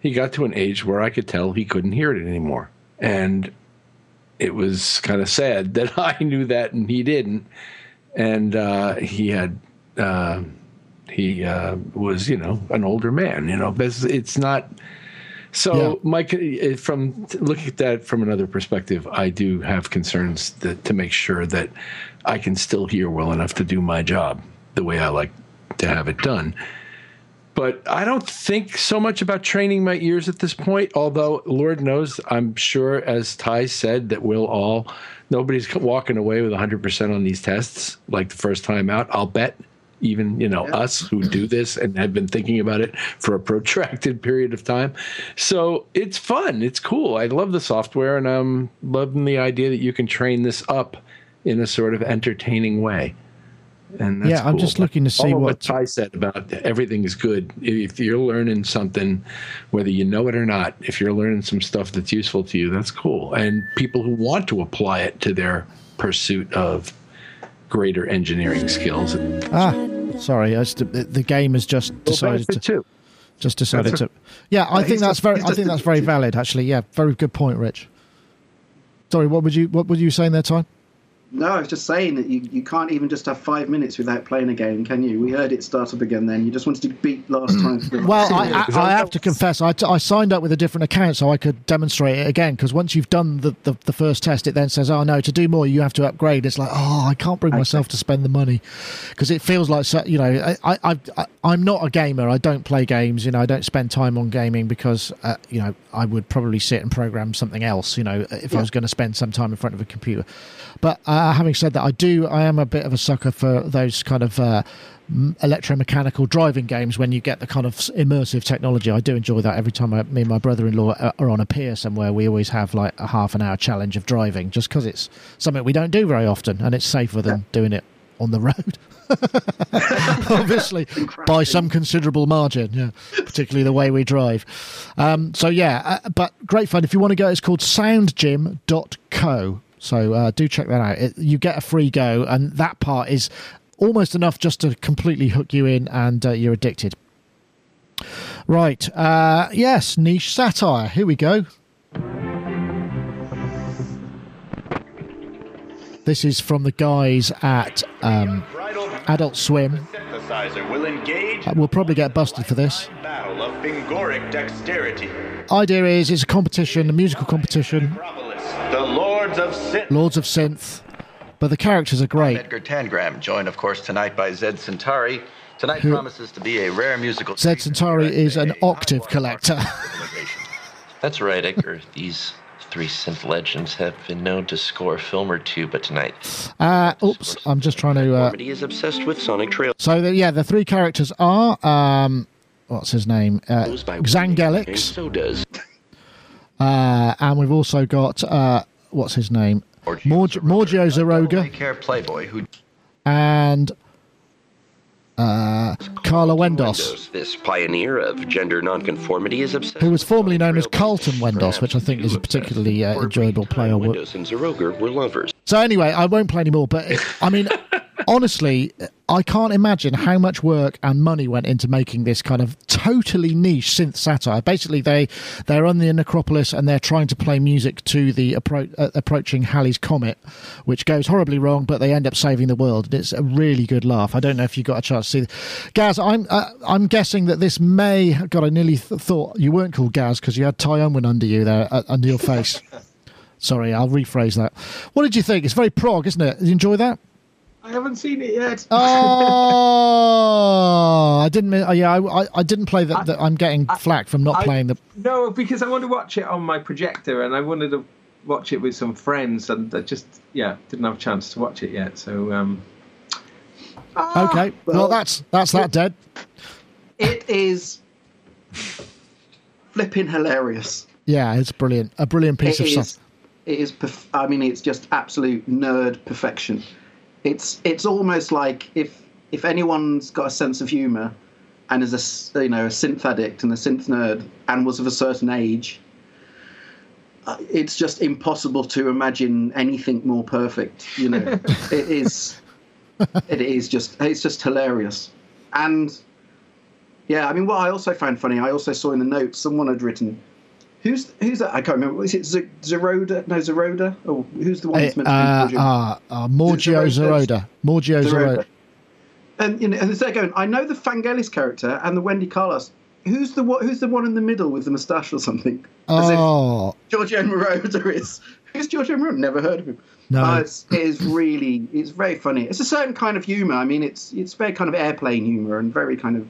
he got to an age where I could tell he couldn't hear it anymore. And it was kind of sad that I knew that and he didn't. And uh, he had. Uh, he uh, was, you know, an older man. You know, it's, it's not. So, Yeah. Mike, eh, from looking at that from another perspective, I do have concerns that, to make sure that I can still hear well enough to do my job the way I like to have it done. But I don't think so much about training my ears at this point. Although, Lord knows, I'm sure, as Ty said, that we'll all, nobody's walking away with 100% on these tests like the first time out. I'll bet even you know us who do this and have been thinking about it for a protracted period of time so it's fun it's cool i love the software and i'm loving the idea that you can train this up in a sort of entertaining way and that's Yeah, I'm cool. just looking to see All of what- Ty said about everything is good. If you're learning something, whether you know it or not, if you're learning some stuff that's useful to you, that's cool. And people who want to apply it to their pursuit of greater engineering skills, Ah, sorry, I just, the, the game has just decided benefit to too. just decided That's to. Yeah, I think that's very. I think that's very valid. Actually, yeah, very good point, Rich. Sorry, what would you what were you saying there, Ty? No, I was just saying that you, you can't even just have five minutes without playing a game, can you? We heard it start up again then. You just wanted to beat last time. Well, I, I, I have to confess, I, I signed up with a different account so I could demonstrate it again. Because once you've done the, the, the first test, it then says, "Oh no, to do more, you have to upgrade." It's like, oh, I can't bring myself to spend the money because it feels like, so- you know, I, I, I, I'm not a gamer. I don't play games. You know, I don't spend time on gaming because, uh, you know, I would probably sit and program something else. You know, if I was going to spend some time in front of a computer. But uh, having said that, I do. I am a bit of a sucker for those kind of uh, electromechanical driving games when you get the kind of immersive technology. I do enjoy that. Every time I, me and my brother-in-law are- are on a pier somewhere, we always have like a half an hour challenge of driving, just because it's something we don't do very often, and it's safer than doing it on the road. Obviously, by some considerable margin, yeah. Particularly the way we drive. Um, so yeah, uh, but great fun. If you want to go, it's called soundgym.co. So uh, do check that out. It, you get a free go, and that part is almost enough just to completely hook you in, and uh, you're addicted. Right. Uh, yes, niche satire. Here we go. This is from the guys at um, Adult Swim. Synthesizer will engage Uh, We'll probably get busted for this. of dexterity. Idea is it's a competition, a musical competition, the Lords of Synth. Lords of Synth, but the characters are great. Edgar Tangram, joined, of course, tonight by Zed Centauri. Tonight Who- promises to be a rare musical. Zed Centauri is an octave collector. That's right, Edgar. These three synth legends have been known to score a film or two, but tonight, Uh, oops, I'm just trying to. Uh, is obsessed with Sonic Trail. so the, yeah, the three characters are um, what's his name? Uh, Xangelix, so does uh, and we've also got uh, what's his name? Morg- Morgio Zaroga Care Playboy who and uh, Carla Wendos, Wendos. This pioneer of gender nonconformity is obsessed. who was formerly known as Carlton. Wendos, which I think is a particularly uh, enjoyable player. Wendos and Zeroger were lovers. So anyway, I won't play anymore. But it, I mean, honestly, I can't imagine how much work and money went into making this kind of totally niche synth satire. Basically, they they're on the Necropolis and they're trying to play music to the appro- uh, approaching Halley's comet, which goes horribly wrong, but they end up saving the world. And it's a really good laugh. I don't know if you got a chance to see. Gaz, I'm uh, I'm guessing that this may. God, I nearly th- thought you weren't called Gaz because you had Ty Unwin under you there, uh, under your face. Sorry, I'll rephrase that. What did you think? It's very prog, isn't it? Did you enjoy that? I haven't seen it yet. Oh, I didn't. mean- Yeah, I, I, I didn't play that. that I'm getting flack from not I- playing the. No, because I want to watch it on my projector, and I wanted to watch it with some friends, and I just yeah didn't have a chance to watch it yet. So um, Okay, well, well, that's that's that dead. It is flipping hilarious. Yeah, it's brilliant. A brilliant piece It of is. stuff. It is. perf- I mean, it's just absolute nerd perfection. It's it's almost like if if anyone's got a sense of humour and is a you know a synth addict and a synth nerd and was of a certain age, uh, it's just impossible to imagine anything more perfect. You know, it is. It is just it's just hilarious, and yeah, I mean, what I also found funny, I also saw in the notes someone had written. Who's who's that? I can't remember. Is it Z- Zeroda? No, Zeroda. Oh, who's the one that's meant to be? uh, uh, uh, Morgio Zeroda. Morgio Zeroda. And you know, and they're going. I know the Vangelis character and the Wendy Carlos. Who's the one? Who's the one in the middle with the moustache or something? As if Oh, Giorgio Moroder is. Who's Giorgio Moroder? Never heard of him. No. Uh, it's, it is really. It's very funny. It's a certain kind of humour. I mean, it's it's very kind of airplane humour and very kind of,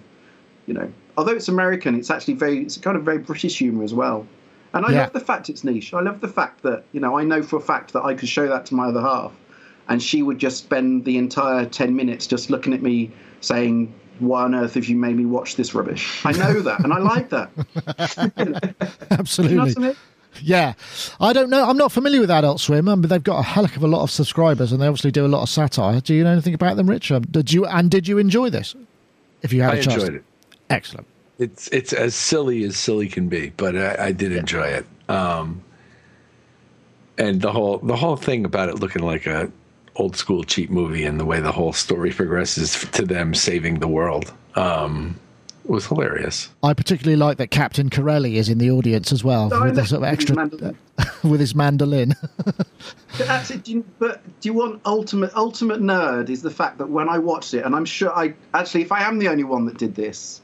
you know, although it's American, it's actually very. It's kind of very British humour as well. And I Yeah. love the fact it's niche. I love the fact that you know I know for a fact that I could show that to my other half, and she would just spend the entire ten minutes just looking at me saying. Why on earth have you made me watch this rubbish? I know that, and I like that. You know absolutely. what I mean? Yeah, I don't know. I'm not familiar with Adult Swim, um, but they've got a hell of a lot of subscribers, and they obviously do a lot of satire. Do you know anything about them, Rich? Um, did you and did you enjoy this? If you had I a chance, enjoyed it. Excellent. It's it's as silly as silly can be, but I, I did enjoy it. Um, and the whole the whole thing about it looking like a old school cheap movie and the way the whole story progresses to them saving the world um, was hilarious. I particularly like that Captain Corelli is in the audience as well Oh, with the sort of his extra mandolin. with his mandolin. But actually, do you, but do you want ultimate ultimate nerd? Is the fact that when I watched it, and I'm sure I actually, if I am the only one that did this,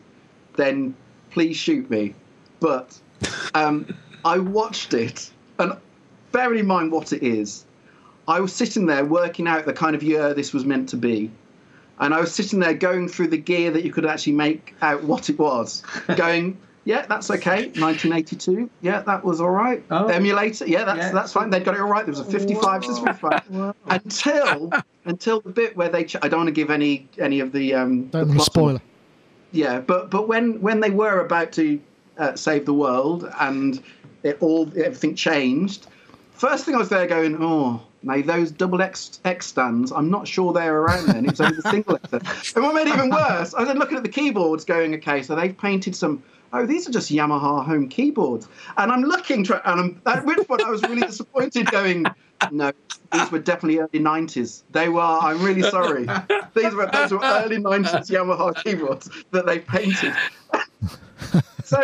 then please shoot me. But um, I watched it, and bearing in mind what it is, I was sitting there working out the kind of year this was meant to be. And I was sitting there going through the gear that you could actually make out what it was, going, yeah, that's okay. 1982, yeah, that was all right. Oh. Emulator, yeah, that's Yeah. that's fine. They'd got it all right. There was a 55, this is 55. Until until the bit where they, ch- I don't want to give any any of the um. Don't the want to plot spoil it. Yeah, but but when when they were about to uh, save the world and it all everything changed, first thing I was there going, oh, now those double X X stands, I'm not sure they're around then. It was only the single X. And what made it even worse, I was looking at the keyboards, going, okay, so they've painted some. Oh, these are just Yamaha home keyboards, and I'm looking, and I'm, at which point I was really disappointed, going, no, these were definitely early '90s. They were. I'm really sorry. These were those were early '90s Yamaha keyboards that they painted. so,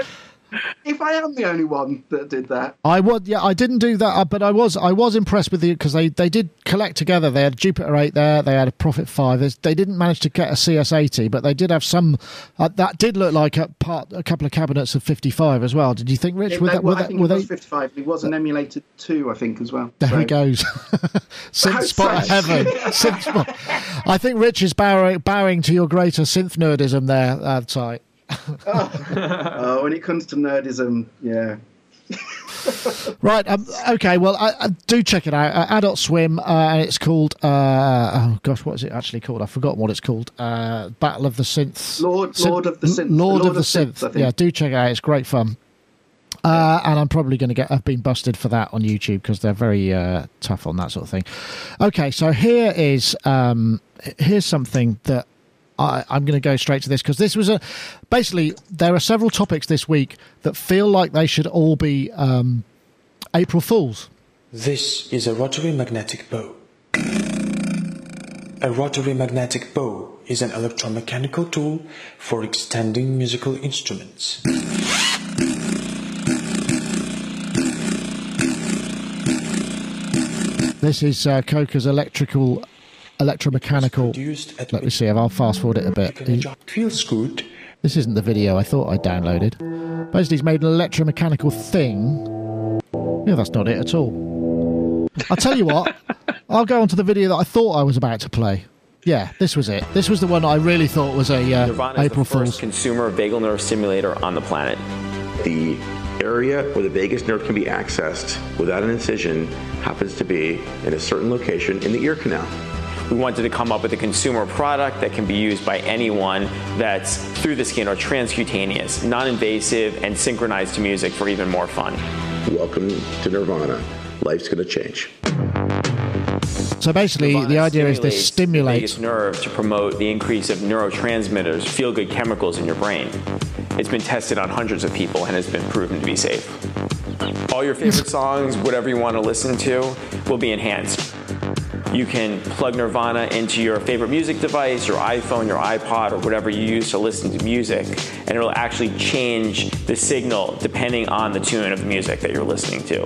if I am the only one that did that, I would, yeah, I didn't do that, uh, but I was, I was impressed with the because they, they did collect together. They had Jupiter eight there, they had a Prophet five. They didn't manage to get a CS eighty, but they did have some. Uh, that did look like a part, a couple of cabinets of fifty five as well. Did you think, Rich? were they- that, well, were I that, think were it was they? 55. It was an emulated two, I think, as well. There So- he goes. synth spot of heaven. synth spot. I think Rich is bowing, bowing to your greater synth nerdism there, uh, Ty. Oh, when it comes to nerdism, yeah. Right. Um, okay. Well, I, I do check it out. Uh, Adult Swim, uh, and it's called. Uh, oh gosh, what is it actually called? I've forgotten what it's called. Uh, Battle of the Synths. Lord- Lord of the Synths. Lord, Lord of the Synths, Synth. Yeah, do check it out. It's great fun. Uh, and I'm probably going to get. I've been busted for that on YouTube because they're very uh, tough on that sort of thing. Okay, so here is um, here's something that I, I'm going to go straight to this because this was a basically there are several topics this week that feel like they should all be um, April Fools. This is a rotary magnetic bow. A rotary magnetic bow is an electromechanical tool for extending musical instruments. This is uh, Coca's electrical, electromechanical. Produced Let me see. I'll fast forward it a bit. He- Feels good. This isn't the video I thought I downloaded. Basically, he's made an electromechanical thing. Yeah, that's not it at all. I'll tell you what. I'll go on to the video that I thought I was about to play. Yeah, this was it. This was the one I really thought was a uh, Nirvana is April the first Fool's. consumer vagal nerve stimulator on the planet. The area where the vagus nerve can be accessed without an incision happens to be in a certain location in the ear canal. We wanted to come up with a consumer product that can be used by anyone that's through the skin or transcutaneous, non-invasive, and synchronized to music for even more fun. Welcome to Nirvana. Life's going to change. So basically, the idea is to stimulates stimulates. the vagus nerve to promote the increase of neurotransmitters, feel-good chemicals in your brain. It's been tested on hundreds of people and has been proven to be safe. All your favorite songs, whatever you want to listen to, will be enhanced. You can plug Nirvana into your favorite music device, your iPhone, your iPod, or whatever you use to listen to music, and it'll actually change the signal depending on the tune of the music that you're listening to.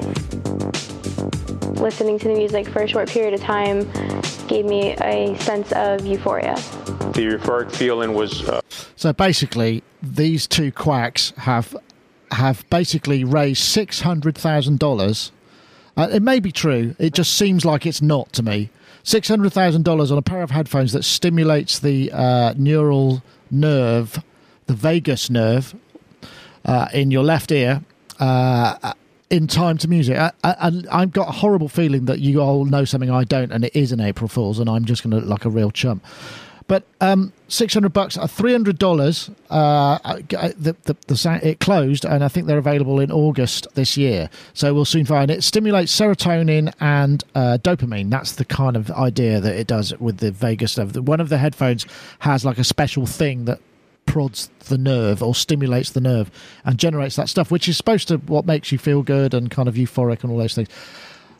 listening to the music for a short period of time gave me a sense of euphoria. The euphoric feeling was uh, So basically, these two quacks have have basically raised six hundred thousand dollars. Uh, it may be true. It just seems like it's not to me. Six hundred thousand dollars on a pair of headphones that stimulates the uh, neural nerve, the vagus nerve, uh, in your left ear. Uh, in time to music, I, and I've got a horrible feeling that you all know something I don't, and it is an April Fool's, and I'm just going to look like a real chump. But um, six hundred bucks, uh, three hundred dollars. Uh, the, the the it closed, and I think they're available in August this year. So we'll soon find it. Stimulates serotonin and uh, dopamine. That's the kind of idea that it does with the vagus stuff. One of the headphones has like a special thing that prods the nerve or stimulates the nerve and generates that stuff, which is supposed to what makes you feel good and kind of euphoric and all those things.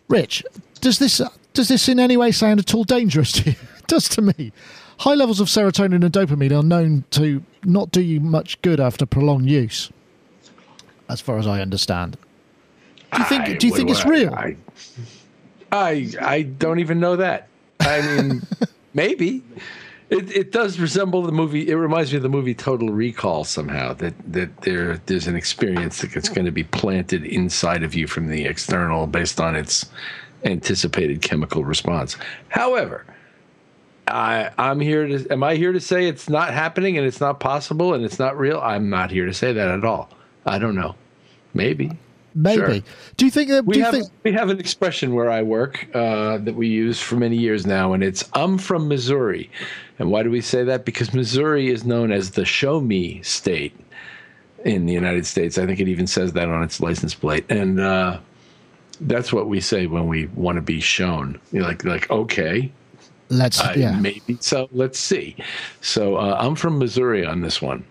Rich, does this does this in any way sound at all dangerous to you? It does to me. High levels of serotonin and dopamine are known to not do you much good after prolonged use, as far as I understand. Do you think? I- do you think it's real? I, I I don't even know that. I mean, maybe it, it does resemble the movie. It reminds me of the movie Total Recall somehow. That that there there's an experience that's going to be planted inside of you from the external based on its anticipated chemical response. However. I, I'm here to. Am I here to say it's not happening and it's not possible and it's not real? I'm not here to say that at all. I don't know. Maybe. Maybe. Sure. Do you think that? We do you have think? we have an expression where I work uh, that we use for many years now, and it's "I'm from Missouri." And why do we say that? Because Missouri is known as the "Show Me" state in the United States. I think it even says that on its license plate, and uh, that's what we say when we want to be shown. You're like, like okay, Let's. uh, yeah. maybe so. Let's see. So uh, I'm from Missouri on this one.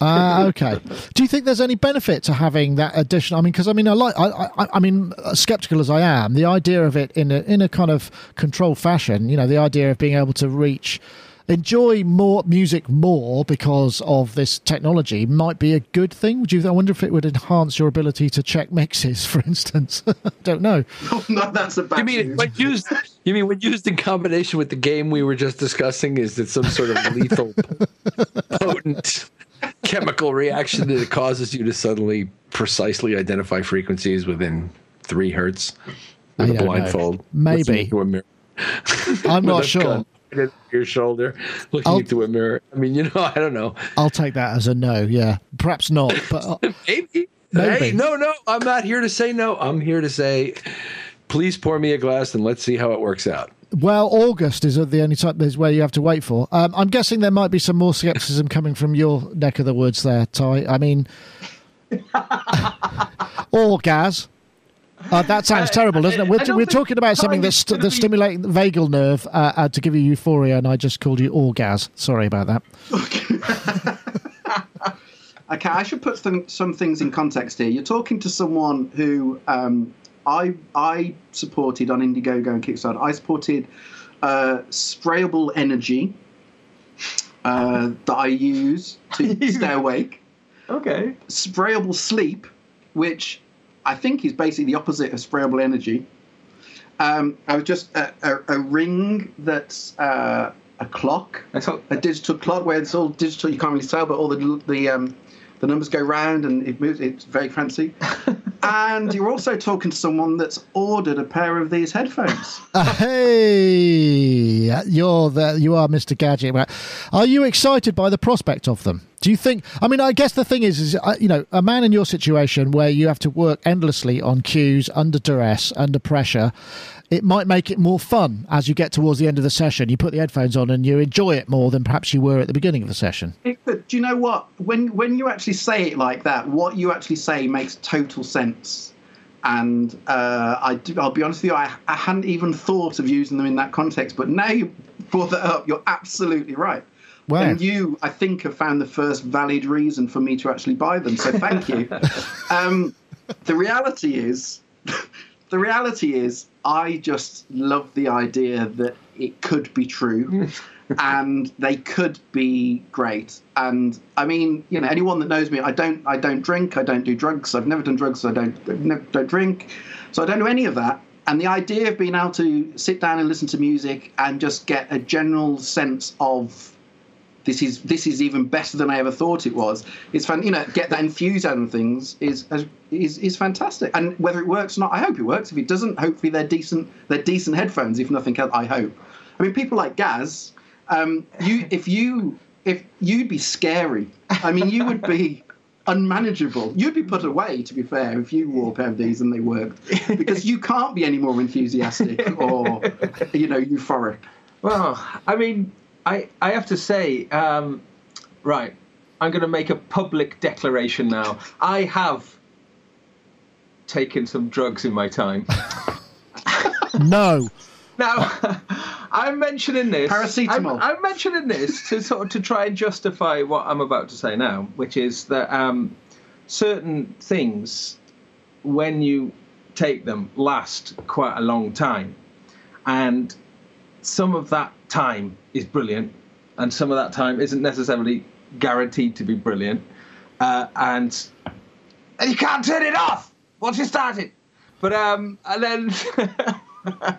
Ah, okay. Do you think there's any benefit to having that addition? I mean, because I mean, I like, I, I, I mean, skeptical as I am, the idea of it in a in a kind of controlled fashion. You know, the idea of being able to reach, enjoy more music more because of this technology might be a good thing. Would you? I wonder if it would enhance your ability to check mixes, for instance. I don't know. no, that's a bad You mean when used? You mean when used in combination with the game we were just discussing? Is it some sort of lethal, potent chemical reaction that it causes you to suddenly precisely identify frequencies within three hertz with a don't know. blindfold? Maybe. listening to a mirror. I'm not sure. gun Your shoulder, looking I'll- into a mirror. I mean, you know, I don't know. I'll take that as a no. Yeah, perhaps not, but uh, Maybe, Maybe. Hey, no, no, I'm not here to say no. I'm here to say, please pour me a glass and let's see how it works out. Well, August is the only time is where you have to wait for. Um, I'm guessing there might be some more skepticism coming from your neck of the woods there, Ty. I mean, or Gaz. Uh, that sounds terrible, doesn't it? We're, don't we're think talking about something that's, Ty's that's stimulating the vagal nerve uh, uh, to give you euphoria, and I just called you orgas. Sorry about that. Okay, I should put some, some things in context here. You're talking to someone who um, I I supported on Indiegogo and Kickstarter. I supported uh, sprayable energy uh, that I use to stay awake. Okay. Sprayable sleep, which I think is basically the opposite of sprayable energy. Um, I was just a, a, a ring that's uh, a clock, a digital clock where it's all digital. You can't really tell, but all the the um, the numbers go round and it moves. It's very fancy. and you're also talking to someone that's ordered a pair of these headphones. Uh, hey, you're the, you are Mr. Gadget. Are you excited by the prospect of them? Do you think? I mean, I guess the thing is, is uh, you know, a man in your situation where you have to work endlessly on cues, under duress, under pressure. It might make it more fun as you get towards the end of the session. You put the headphones on and you enjoy it more than perhaps you were at the beginning of the session. It- do you know what? When when you actually say it like that, what you actually say makes total sense. And uh, I do, I'll be honest with you, I, I hadn't even thought of using them in that context. But now you brought that up, you're absolutely right. Wow. And you, I think, have found the first valid reason for me to actually buy them. So thank you. um, the reality is, the reality is, I just love the idea that it could be true. and they could be great. And I mean, you know, anyone that knows me, I don't, I don't drink, I don't do drugs. I've never done drugs, so I don't, never, don't drink, so I don't do any of that. And the idea of being able to sit down and listen to music and just get a general sense of this is this is even better than I ever thought it was. It's fun, you know, get that enthusiasm of things is is is fantastic. And whether it works or not, I hope it works. If it doesn't, hopefully they're decent. They're decent headphones, if nothing else. I hope. I mean, people like Gaz, um, you if you if you'd be scary. I mean, you would be unmanageable. You'd be put away, to be fair, if you wore a pair of these and they worked, because you can't be any more enthusiastic or you know euphoric. Well, I mean, I I have to say, um, right, I'm going to make a public declaration now. I have taken some drugs in my time. No. Now, I'm mentioning this. Paracetamol. I'm, I'm mentioning this to sort of to try and justify what I'm about to say now, which is that um, certain things, when you take them, last quite a long time, and some of that time is brilliant, and some of that time isn't necessarily guaranteed to be brilliant, uh, and and you can't turn it off once you start it. But um, and then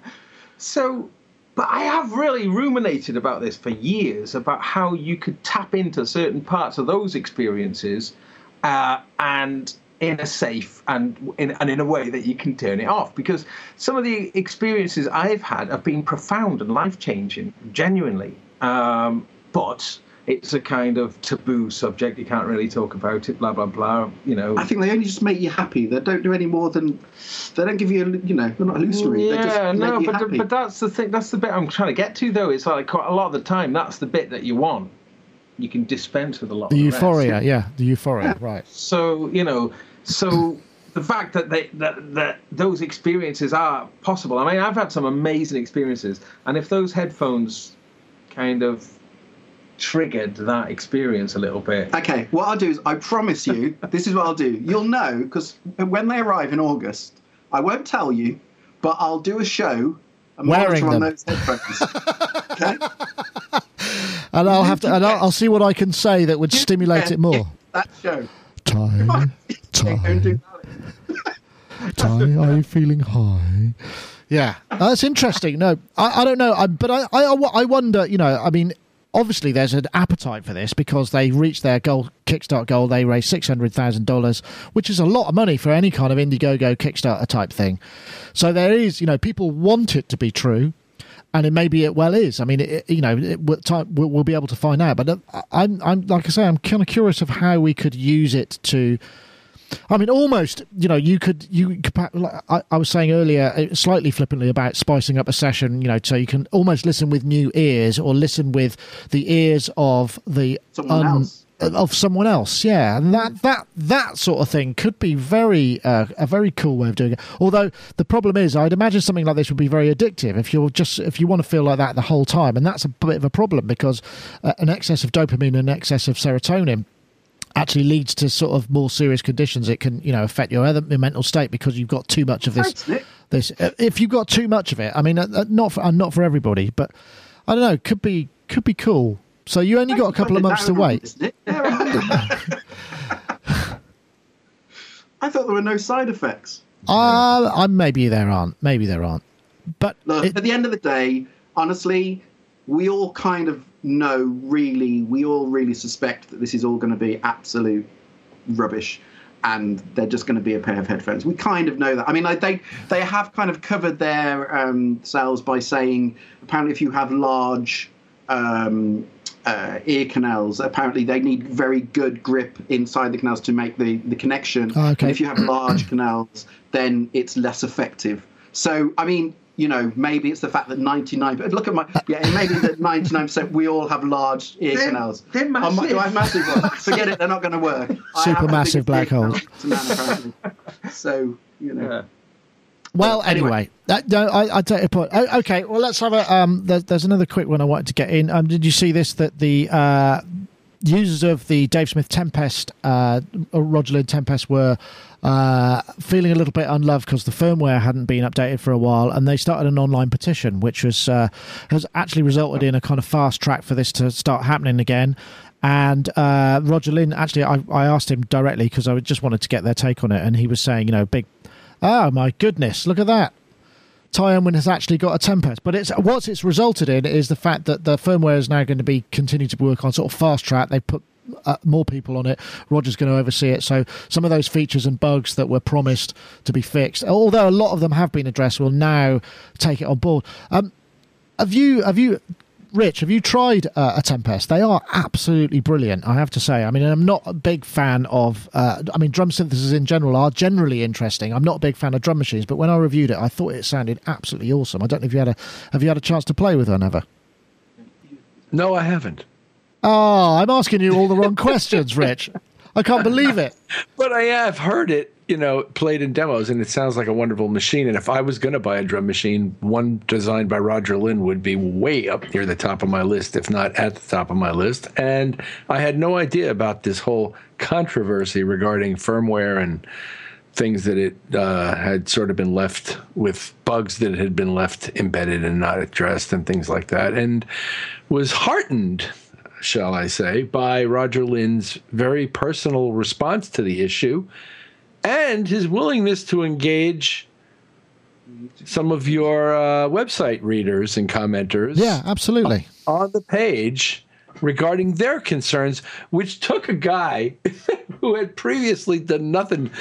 so, but I have really ruminated about this for years about how you could tap into certain parts of those experiences, uh, and in a safe and in and in a way that you can turn it off because some of the experiences I've had have been profound and life changing, genuinely. Um, but it's a kind of taboo subject. You can't really talk about it. Blah blah blah. You know. I think they only just make you happy. They don't do any more than they don't give you, a, you know, they're not illusory. they just Yeah, make no, you but happy. but that's the thing. That's the bit I'm trying to get to, though. It's like quite a lot of the time, that's the bit that you want. You can dispense with a lot. The of rest. euphoria, yeah, the euphoria, right. So you know, so the fact that they that that those experiences are possible. I mean, I've had some amazing experiences, and if those headphones kind of triggered that experience a little bit. Okay, what I'll do is I promise you, this is what I'll do. You'll know because when they arrive in August, I won't tell you, but I'll do a show. A Wearing monitor on them. those headphones. okay? And I'll have to, and I'll, I'll see what I can say that would stimulate it more. That show. Ty, Ty, Ty, are you feeling high? Yeah, that's interesting. No, I, I don't know, I, but I, I, I wonder. You know, I mean, obviously there's an appetite for this because they reached their goal, Kickstart goal. They raised six hundred thousand dollars, which is a lot of money for any kind of Indiegogo Kickstarter type thing. So there is, you know, people want it to be true. And it maybe it well is. I mean, it, you know, it, we'll, time, we'll, we'll be able to find out. But uh, I'm, I'm like I say, I'm kind of curious of how we could use it to I mean, almost. You know, you could. You I, I was saying earlier, uh, slightly flippantly about spicing up a session. You know, so you can almost listen with new ears or listen with the ears of the Someone else. Of someone else. Yeah, and that that that sort of thing could be very uh, a very cool way of doing it. Although the problem is, I'd imagine something like this would be very addictive if you're just if you want to feel like that the whole time, and that's a bit of a problem because uh, an excess of dopamine and excess of serotonin actually leads to sort of more serious conditions. It can, you know, affect your other your mental state because you've got too much of this. This, uh, if you've got too much of it, I mean, uh, uh, not for not for everybody, but I don't know, could be could be cool. So you only got a couple of months to wait. I thought there were no side effects. Uh, I maybe there aren't, maybe there aren't, but Look, at the end of the day, honestly, we all kind of know, really, we all really suspect that this is all going to be absolute rubbish and they're just going to be a pair of headphones. We kind of know that. I mean, like they they have kind of covered their um, sales by saying apparently if you have large um, uh, ear canals, apparently they need very good grip inside the canals to make the the connection. Oh, okay. And if you have large canals, then it's less effective. So I mean. You know, maybe it's the fact that 99. But look at my. Yeah, maybe that 99% we all have large ear They're- canals. they're Oh, my- do I have massive ones? Forget it, they're not going to work. Super have the Supermassive biggest black ear hole. man. So, you know. Well, anyway, that, no, I, I take your point. Oh, okay, well, let's have a. Um, there, there's another quick one I wanted to get in. Um, did you see this? That the uh, users of the Dave Smith Tempest, uh, Roger Linn Tempest, were uh, feeling a little bit unloved because the firmware hadn't been updated for a while, and they started an online petition, which was uh, has actually resulted in a kind of fast track for this to start happening again. And uh, Roger Linn, actually, I, I asked him directly because I just wanted to get their take on it, and he was saying, you know, big Oh my goodness! Look at that. Ty Unwin has actually got a Tempest, but it's what it's resulted in is the fact that the firmware is now going to be continue to work on sort of fast track. They've put uh, more people on it. Roger's going to oversee it, so some of those features and bugs that were promised to be fixed, although a lot of them have been addressed, will now take it on board. Um, have you have you Rich, have you tried uh, a Tempest? They are absolutely brilliant, I have to say. I mean, I'm not a big fan of. Uh, I mean, drum synthesis in general are generally interesting. I'm not a big fan of drum machines, but when I reviewed it, I thought it sounded absolutely awesome. I don't know if you had a have you had a chance to play with her, never? No, I haven't. Oh, I'm asking you all the wrong questions, Rich. I can't believe it. But I have heard it, you know, played in demos, and it sounds like a wonderful machine. And if I was going to buy a drum machine, one designed by Roger Linn would be way up near the top of my list, if not at the top of my list. And I had no idea about this whole controversy regarding firmware and things that it uh, had sort of been left with bugs that had been left embedded and not addressed and things like that. And was heartened shall I say, by Roger Linn's very personal response to the issue and his willingness to engage some of your uh, website readers and commenters. Yeah, absolutely. On the page regarding their concerns, which took a guy who had previously done nothing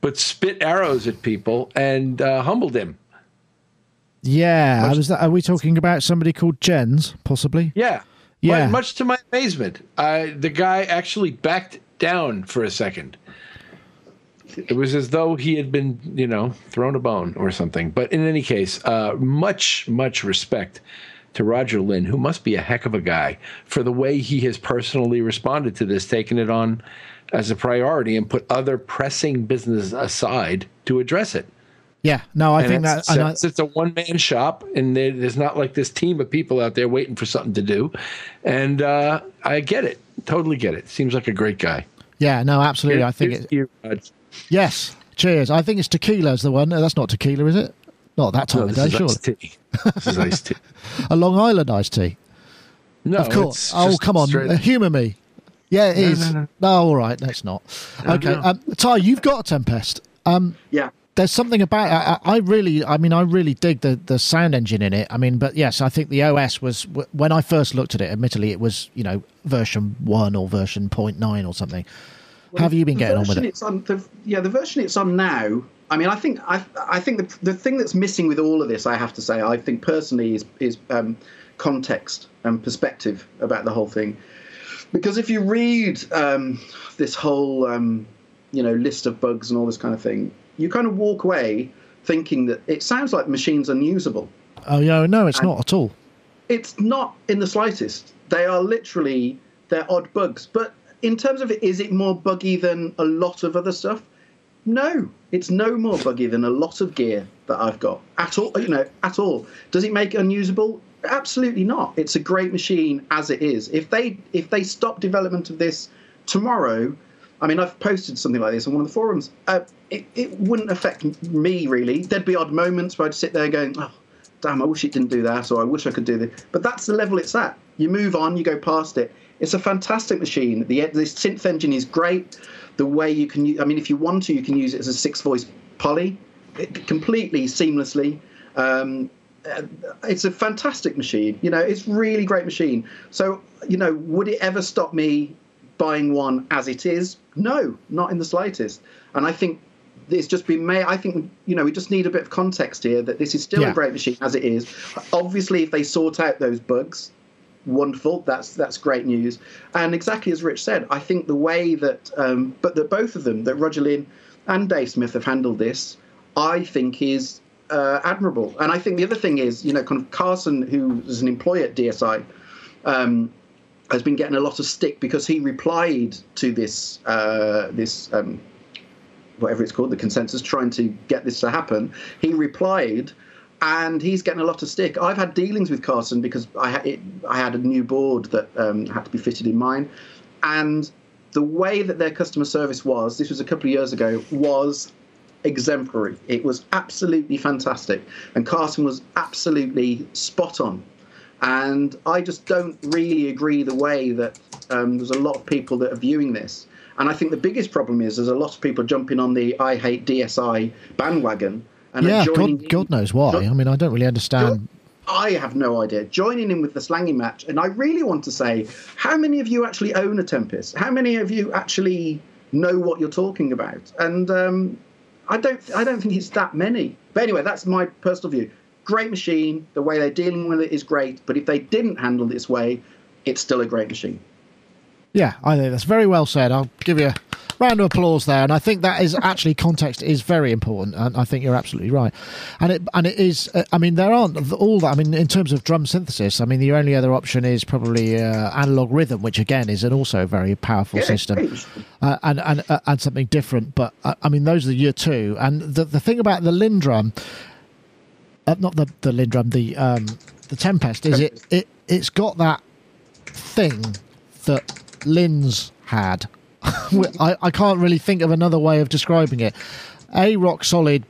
but spit arrows at people and uh, humbled him. Yeah, I was. Are we talking about somebody called Jens, possibly? Yeah. Yeah. But much to my amazement, uh, the guy actually backed down for a second. It was as though he had been, you know, thrown a bone or something. But in any case, uh, much, much respect to Roger Linn, who must be a heck of a guy for the way he has personally responded to this, taking it on as a priority and put other pressing business aside to address it. Yeah, no, I And think that. it's, and it's, a one man shop, and there, there's not like this team of people out there waiting for something to do. And uh, I get it, totally get it. Seems like a great guy. yeah, no, absolutely. I think it. To you, Rod. Yes, cheers. I think it's tequila's the one. No, that's not tequila, is it? Not that time No, of day, is surely. iced tea. This is iced tea. A Long Island iced tea. No, of course. it's Oh, come on, straight- uh, humour me. Yeah, it No, is. no, No, no. all right, let's not. No, okay, no. Um, Ty, you've got a Tempest. Um, yeah. There's something about I, I I really, I mean, I really dig the the sound engine in it. I mean, but yes, I think the OS was when I first looked at it. Admittedly, it was you know version one or version 0.9 or something. How have you been getting on with it? It's on the, yeah, the version it's on now. I mean, I think I, I think the, the thing that's missing with all of this, I have to say, I think personally, is is um, context and perspective about the whole thing. Because if you read um, this whole um, you know list of bugs and all this kind of thing, you kind of walk away thinking that it sounds like machine's unusable. Oh yeah, no, it's And- not at all. It's not in the slightest. They are literally they're odd bugs. But in terms of is it more buggy than a lot of other stuff? No, it's no more buggy than a lot of gear that I've got at all. You know, at all. Does it make it unusable? Absolutely not. It's a great machine as it is. If they if they stop development of this tomorrow, I mean, I've posted something like this on one of the forums. Uh, it, it wouldn't affect me really. There'd be odd moments where I'd sit there going, "Oh, damn, I wish it didn't do that," or "I wish I could do this." But that's the level it's at. You move on, you go past it. It's a fantastic machine. The the synth engine is great. The way you can, I mean, if you want to, you can use it as a six-voice poly, it, completely seamlessly. Um, uh, it's a fantastic machine. You know, it's really great machine. So, you know, would it ever stop me buying one as it is? No, not in the slightest. And I think it's just been made. I think you know we just need a bit of context here that this is still Yeah. a great machine as it is. Obviously, if they sort out those bugs, wonderful. That's that's great news. And exactly as Rich said, I think the way that, um, but that both of them, that Roger Linn and Dave Smith have handled this, I think is uh, admirable. And I think the other thing is, you know, kind of Carson, who is an employee at DSI, um, has been getting a lot of stick because he replied to this uh, this um, whatever it's called, the consensus, trying to get this to happen. He replied, and he's getting a lot of stick. I've had dealings with Carson because I had it, I had a new board that um, had to be fitted in mine, and the way that their customer service was, this was a couple of years ago, was exemplary. It was absolutely fantastic, and Carson was absolutely spot on. And I just don't really agree the way that um, there's a lot of people that are viewing this. And I think the biggest problem is there's a lot of people jumping on the I hate DSI bandwagon and yeah, God, God knows why. I mean, I don't really understand. I have no idea. Joining in with the slangy match, and I really want to say, how many of you actually own a Tempest? How many of you actually know what you're talking about? And um, I don't, I don't think it's that many. But anyway, that's my personal view. Great machine. The way they're dealing with it is great. But if they didn't handle it this way, it's still a great machine. Yeah, I think that's very well said. I'll give you a round of applause there, and I think that is actually context is very important, and I think you're absolutely right. And it and it is. uh, I mean, there aren't all that. I mean, in terms of drum synthesis, I mean, the only other option is probably uh, Analog Rytm, which again is an also very powerful Yeah, system, uh, and and uh, and something different. But uh, I mean, those are your two. And the the thing about the LinnDrum, uh, not the the LinnDrum, the um, the Tempest, is it it it's got that thing that Linn's had. I, I can't really think of another way of describing it. A rock solid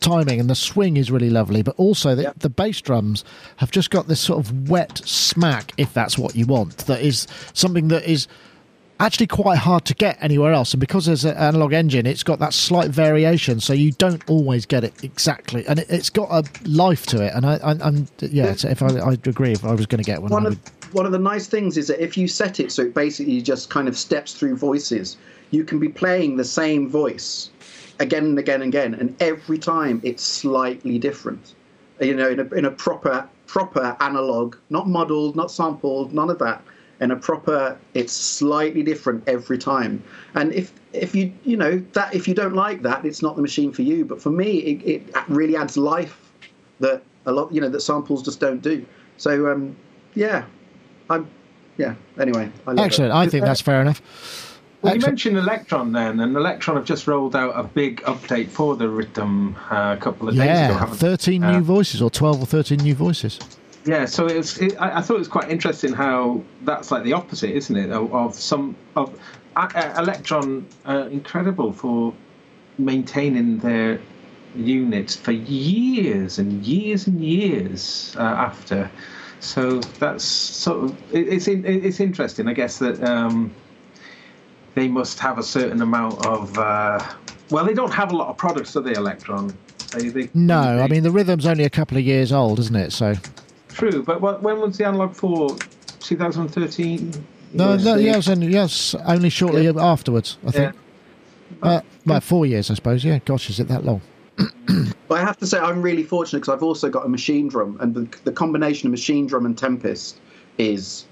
timing and the swing is really lovely, but also the, the bass drums have just got this sort of wet smack, if that's what you want. That is something that is actually quite hard to get anywhere else. And because there's an analog engine, it's got that slight variation, so you don't always get it exactly. And it, it's got a life to it. And I, I, I'm yeah, so if I, I agree, if I was going to get one, One of would one of the nice things is that if you set it so it basically just kind of steps through voices, you can be playing the same voice again and again and again, and every time it's slightly different. You know, in a, in a proper proper analog, not modeled, not sampled, none of that. In a proper, it's slightly different every time. And if if you you know that if you don't like that, it's not the machine for you. But for me, it, it really adds life that a lot you know that samples just don't do. So um, yeah, I'm yeah. Anyway, I love excellent. It. I think that's fair enough. Well, you mentioned Elektron then, and Elektron have just rolled out a big update for the Rytm uh, a couple of days ago. Yeah, thirteen Uh, new voices or twelve or thirteen new voices. Yeah, so it was. It, I, I thought it was quite interesting how that's like the opposite, isn't it? Of, of some of uh, uh, Elektron, uh, incredible for maintaining their units for years and years and years uh, after. So that's sort of it, it's in, it's interesting, I guess that um, they must have a certain amount of. Uh, well, they don't have a lot of products, do they? Elektron. They, they, No, I mean the Rytm's only a couple of years old, isn't it? So True, but what, when was the Analog Four? 2013. no, no, yes, and yes, only shortly afterwards, I think. Uh, well, four years, I suppose. Yeah, gosh, is it that long? But I have to say, I'm really fortunate because I've also got a Machinedrum, and the, the combination of Machinedrum and Tempest is,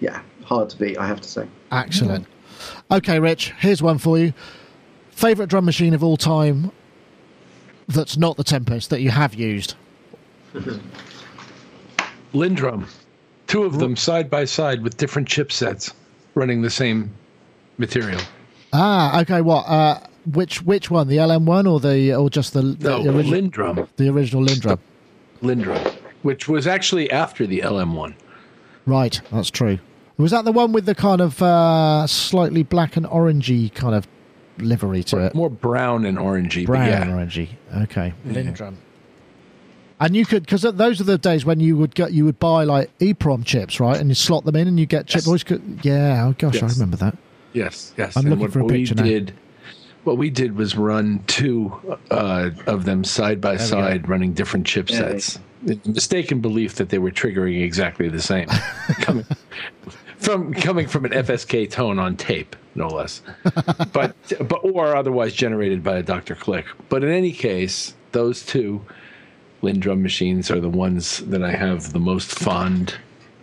yeah, hard to beat. I have to say. Excellent. Okay, Rich, here's one for you. favorite drum machine of all time that's not the Tempest that you have used? LinnDrum. Two of them side by side with different chipsets running the same material. Ah, okay. What? Uh, which which one? The LM one or the or just the, the No, original LinnDrum. the original LinnDrum? LinnDrum, which was actually after the LM1. Right, that's true. Was that the one with the kind of uh, slightly black and orangey kind of livery to it? More brown and orangey. Brown yeah. and orangey. Okay, LinnDrum. And you could because those are the days when you would get you would buy like EEPROM chips, right? And you slot them in, and you get chip. Always could, yeah. Oh gosh, I remember that. Yes, yes. I'm And looking what for a we picture now. did, What we did was run two uh, of them side by There we side, running different chipsets. The mistaken belief that they were triggering exactly the same, coming from coming from an FSK tone on tape, no less, but but or otherwise generated by a Dr. Click. But in any case, those two LinnDrum machines are the ones that I have the most fond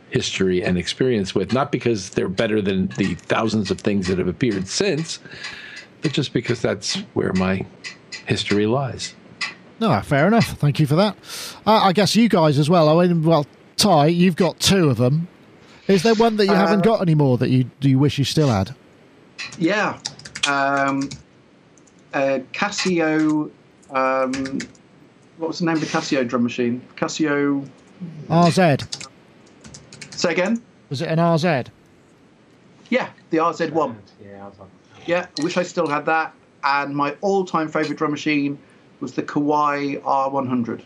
history and experience with. Not because they're better than the thousands of things that have appeared since, but just because that's where my history lies. No, fair enough. Thank you for that. Uh, I guess you guys as well. I mean, well, Ty, you've got two of them. Is there one that you haven't Uh, got anymore that you do you wish you still had? Yeah. Um, uh, Casio. Um, what was the name of the Casio drum machine? Casio. RZ. Say again? Was it an RZ? Yeah, the RZ1. Yeah, I was on. Yeah, I wish I still had that. And my all time favourite drum machine was the Kawai R100.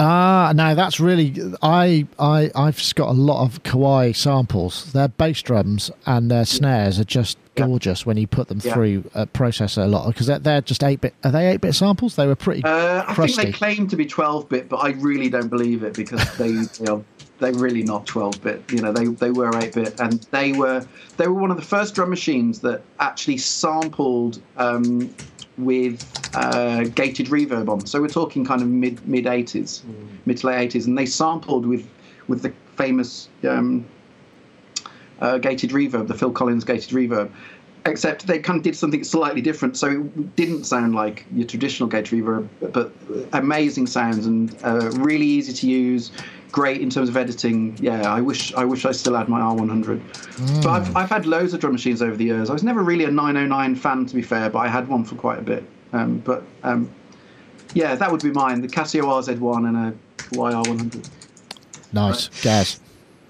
Ah, no, that's really. I I I've just got a lot of Kawai samples. Their bass drums and their snares are just gorgeous when you put them Yeah. through a processor a lot because they're, they're just eight bit. Are they eight bit samples? They were pretty Uh, I think they claim to be 12 bit, but I really don't believe it because they, you know, they're really not 12 bit. You know, they, they were 8 bit, and they were they were one of the first drum machines that actually sampled um, with uh, gated reverb on. So we're talking kind of mid mid 80s, mid to late 80s, and they sampled with with the famous um, uh, gated reverb, the Phil Collins gated reverb. Except they kind of did something slightly different, so it didn't sound like your traditional gated reverb, but amazing sounds and uh, really easy to use, great in terms of editing. Yeah, I wish I wish I still had my R100. But I've, I've had loads of drum machines over the years. I was never really a 909 fan, to be fair, but I had one for quite a bit. Um, but um, yeah, that would be mine: the Casio RZ1 and a Kawai R100. nice, Gaz.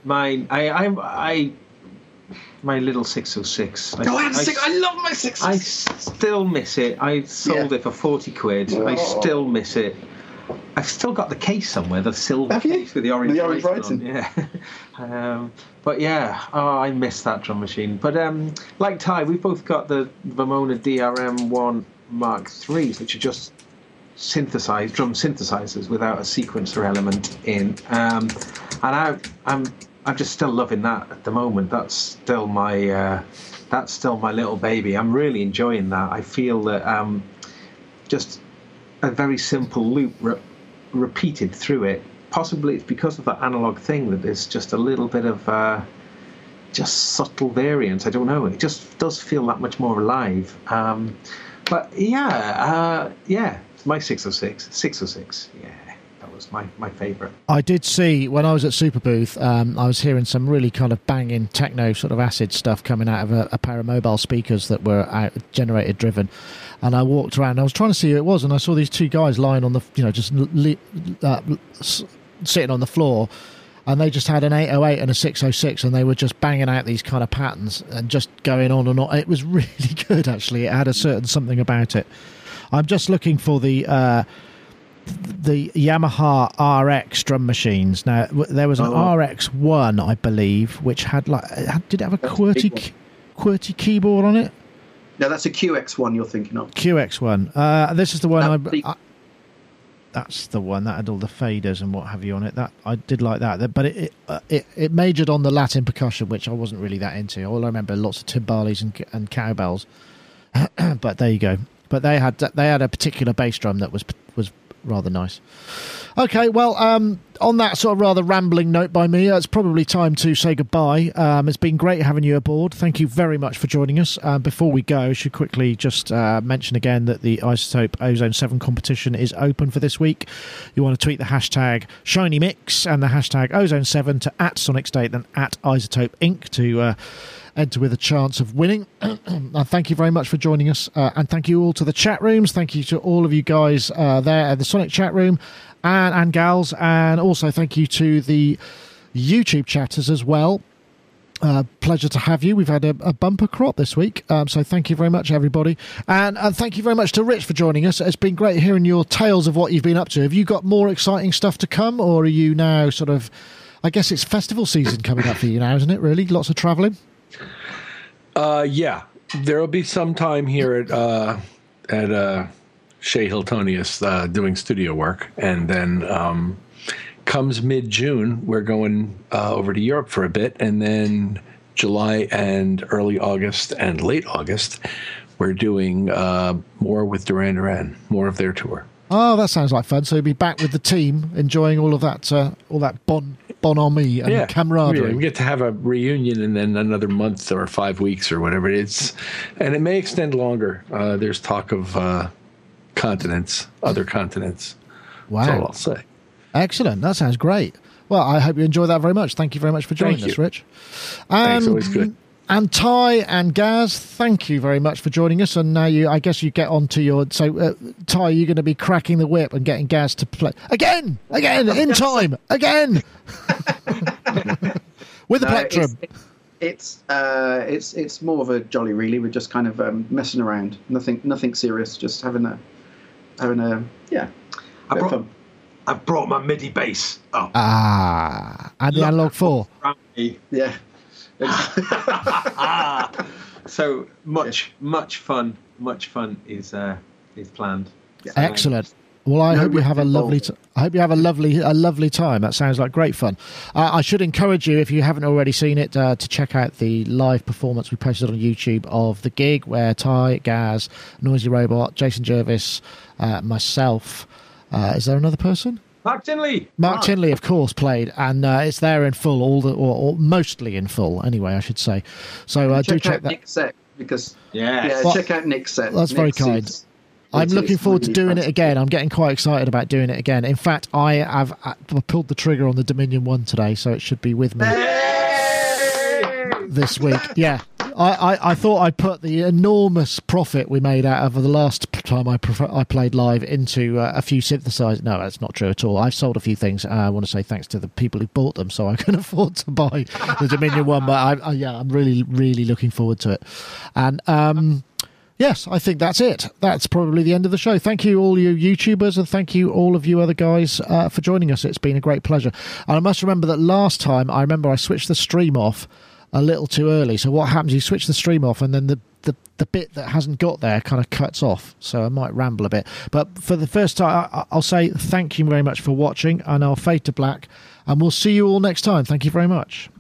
Mine, I, I, I, my little 606. Oh, I, had a six, I love my 606. I still miss it. I sold it for 40 quid. I Oh. still miss it. I've still got the case somewhere, the silver Have you? case with the orange, The orange writing. Yeah. um, but yeah, oh, I miss that drum machine. But um, like Ty, we've both got the Vermona DRM1 Mark IIIs, which are just synthesized drum synthesizers without a sequencer element in. Um, and I, I'm I'm just still loving that at the moment. That's still my uh, that's still my little baby. I'm really enjoying that. I feel that um, just a very simple loop re- repeated through it. Possibly it's because of that analog thing that there's just a little bit of uh, just subtle variance. I don't know. It just does feel that much more alive. Um, but yeah, uh, yeah, my six or six, six 606, 606. Yeah, was my my favourite. I did see when I was at Superbooth, um, I was hearing some really kind of banging techno sort of acid stuff coming out of a, a pair of mobile speakers that were out, driven. And I walked around. I was trying to see who it was, and I saw these two guys lying on the, you know, just li- uh, sitting on the floor, and they just had an 808 and a 606, and they were just banging out these kind of patterns and just going on and on. It was really good, actually. It had a certain something about it. I'm just looking for the. Uh, the Yamaha RX drum machines. Now there was an Oh. RX one, I believe, which had like had, did it have a That's a QWERTY QWERTY keyboard on it? No, that's a QX1 you're thinking of. QX one. Uh, this is the one That I, I. That's the one that had all the faders and what have you on it. That I did like that, but it it, uh, it it majored on the Latin percussion, which I wasn't really that into. All I remember lots of timbales and and cowbells. but there you go. But they had they had a particular bass drum that was was rather nice. Okay, well, um, on that sort of rather rambling note by me, it's probably time to say goodbye. Um, it's been great having you aboard. Thank you very much for joining us. Uh, before we go, I should quickly just uh, mention again that the iZotope Ozone 7 competition is open for this week. You want to tweet the hashtag Shiny Mix and the hashtag Ozone 7 to at Sonic State and at iZotope Inc. to. Enter with a chance of winning. and thank you very much for joining us. Uh, and thank you all to the chat rooms. Thank you to all of you guys uh, there at the Sonic chat room and, and gals. And also thank you to the YouTube chatters as well. Uh, pleasure to have you. We've had a, a bumper crop this week, um, so thank you very much, everybody, and uh, thank you very much to Rich for joining us. It's been great hearing your tales of what you've been up to. Have you got more exciting stuff to come, or are you now sort of? I guess it's festival season coming up for you now, isn't it? Really, lots of travelling. Uh, yeah, there will be some time here at uh, at uh, Chez Hiltonius uh, doing studio work, and then um, comes mid June, we're going uh, over to Europe for a bit, and then July and early August and late August, we're doing uh, more with Duran Duran, more of their tour. Oh, that sounds like fun. So you'll be back with the team, enjoying all of that, uh, all that bon bonhomie and yeah, camaraderie. Yeah, we get to have a reunion and then another month or five weeks or whatever it is, and it may extend longer. Uh, there's talk of uh, continents, other continents. Wow, That's all I'll say. Excellent. That sounds great. Well, I hope you enjoy that very much. Thank you very much for joining us. Rich. Thanks, always good. And Ty and Gaz, thank you very much for joining us. And now you, I guess you get on to your. So, uh, Ty, you're going to be cracking the whip and getting Gaz to play again, again, in time, again, with the No, plectrum. It's, it's uh, it's it's more of a jolly, really. We're just kind of um, messing around. Nothing nothing serious. Just having a having a yeah. I bit brought, fun. I've brought my MIDI bass up. Ah, and the analog four. Yeah. so much, much fun, much fun is uh, is planned. Excellent. Well, I No hope you have a lovely. T- I hope you have a lovely, a lovely time. That sounds like great fun. Uh, I should encourage you, if you haven't already seen it, uh, to check out the live performance we posted on YouTube of the gig where Ty, Gaz, Noisy Robot, Jason Jervis, uh, myself. Uh, is there another person? Mark Tinley. Mark Tinley, of course, played, and uh, it's there in full, all the, or, or mostly in full, anyway, I should say. So uh, do check check that. Nick's set because Yes. yeah, Well, check out Nick's set. That's very kind. is- I'm looking it's forward to really doing it again. I'm getting quite excited about doing it again. In fact, I have I pulled the trigger on the Dominion one today, so it should be with me this week. Yeah, I, I, I thought I'd put the enormous profit we made out of the last time I I played live into uh, a few synthesizers. No, that's not true at all. I've sold a few things. Uh, I want to say thanks to the people who bought them, so I can afford to buy the Dominion one. But I, I, yeah, I'm really really looking forward to it. And um, Yes, I think that's it. That's probably the end of the show. Thank you, all you YouTubers, and thank you, all of you other guys, uh, for joining us. It's been a great pleasure. And I must remember that last time, I remember I switched the stream off a little too early. So what happens? You switch the stream off, and then the the, the bit that hasn't got there kind of cuts off. So I might ramble a bit. But for the first time, I, I'll say thank you very much for watching, and I'll fade to black, and we'll see you all next time. Thank you very much.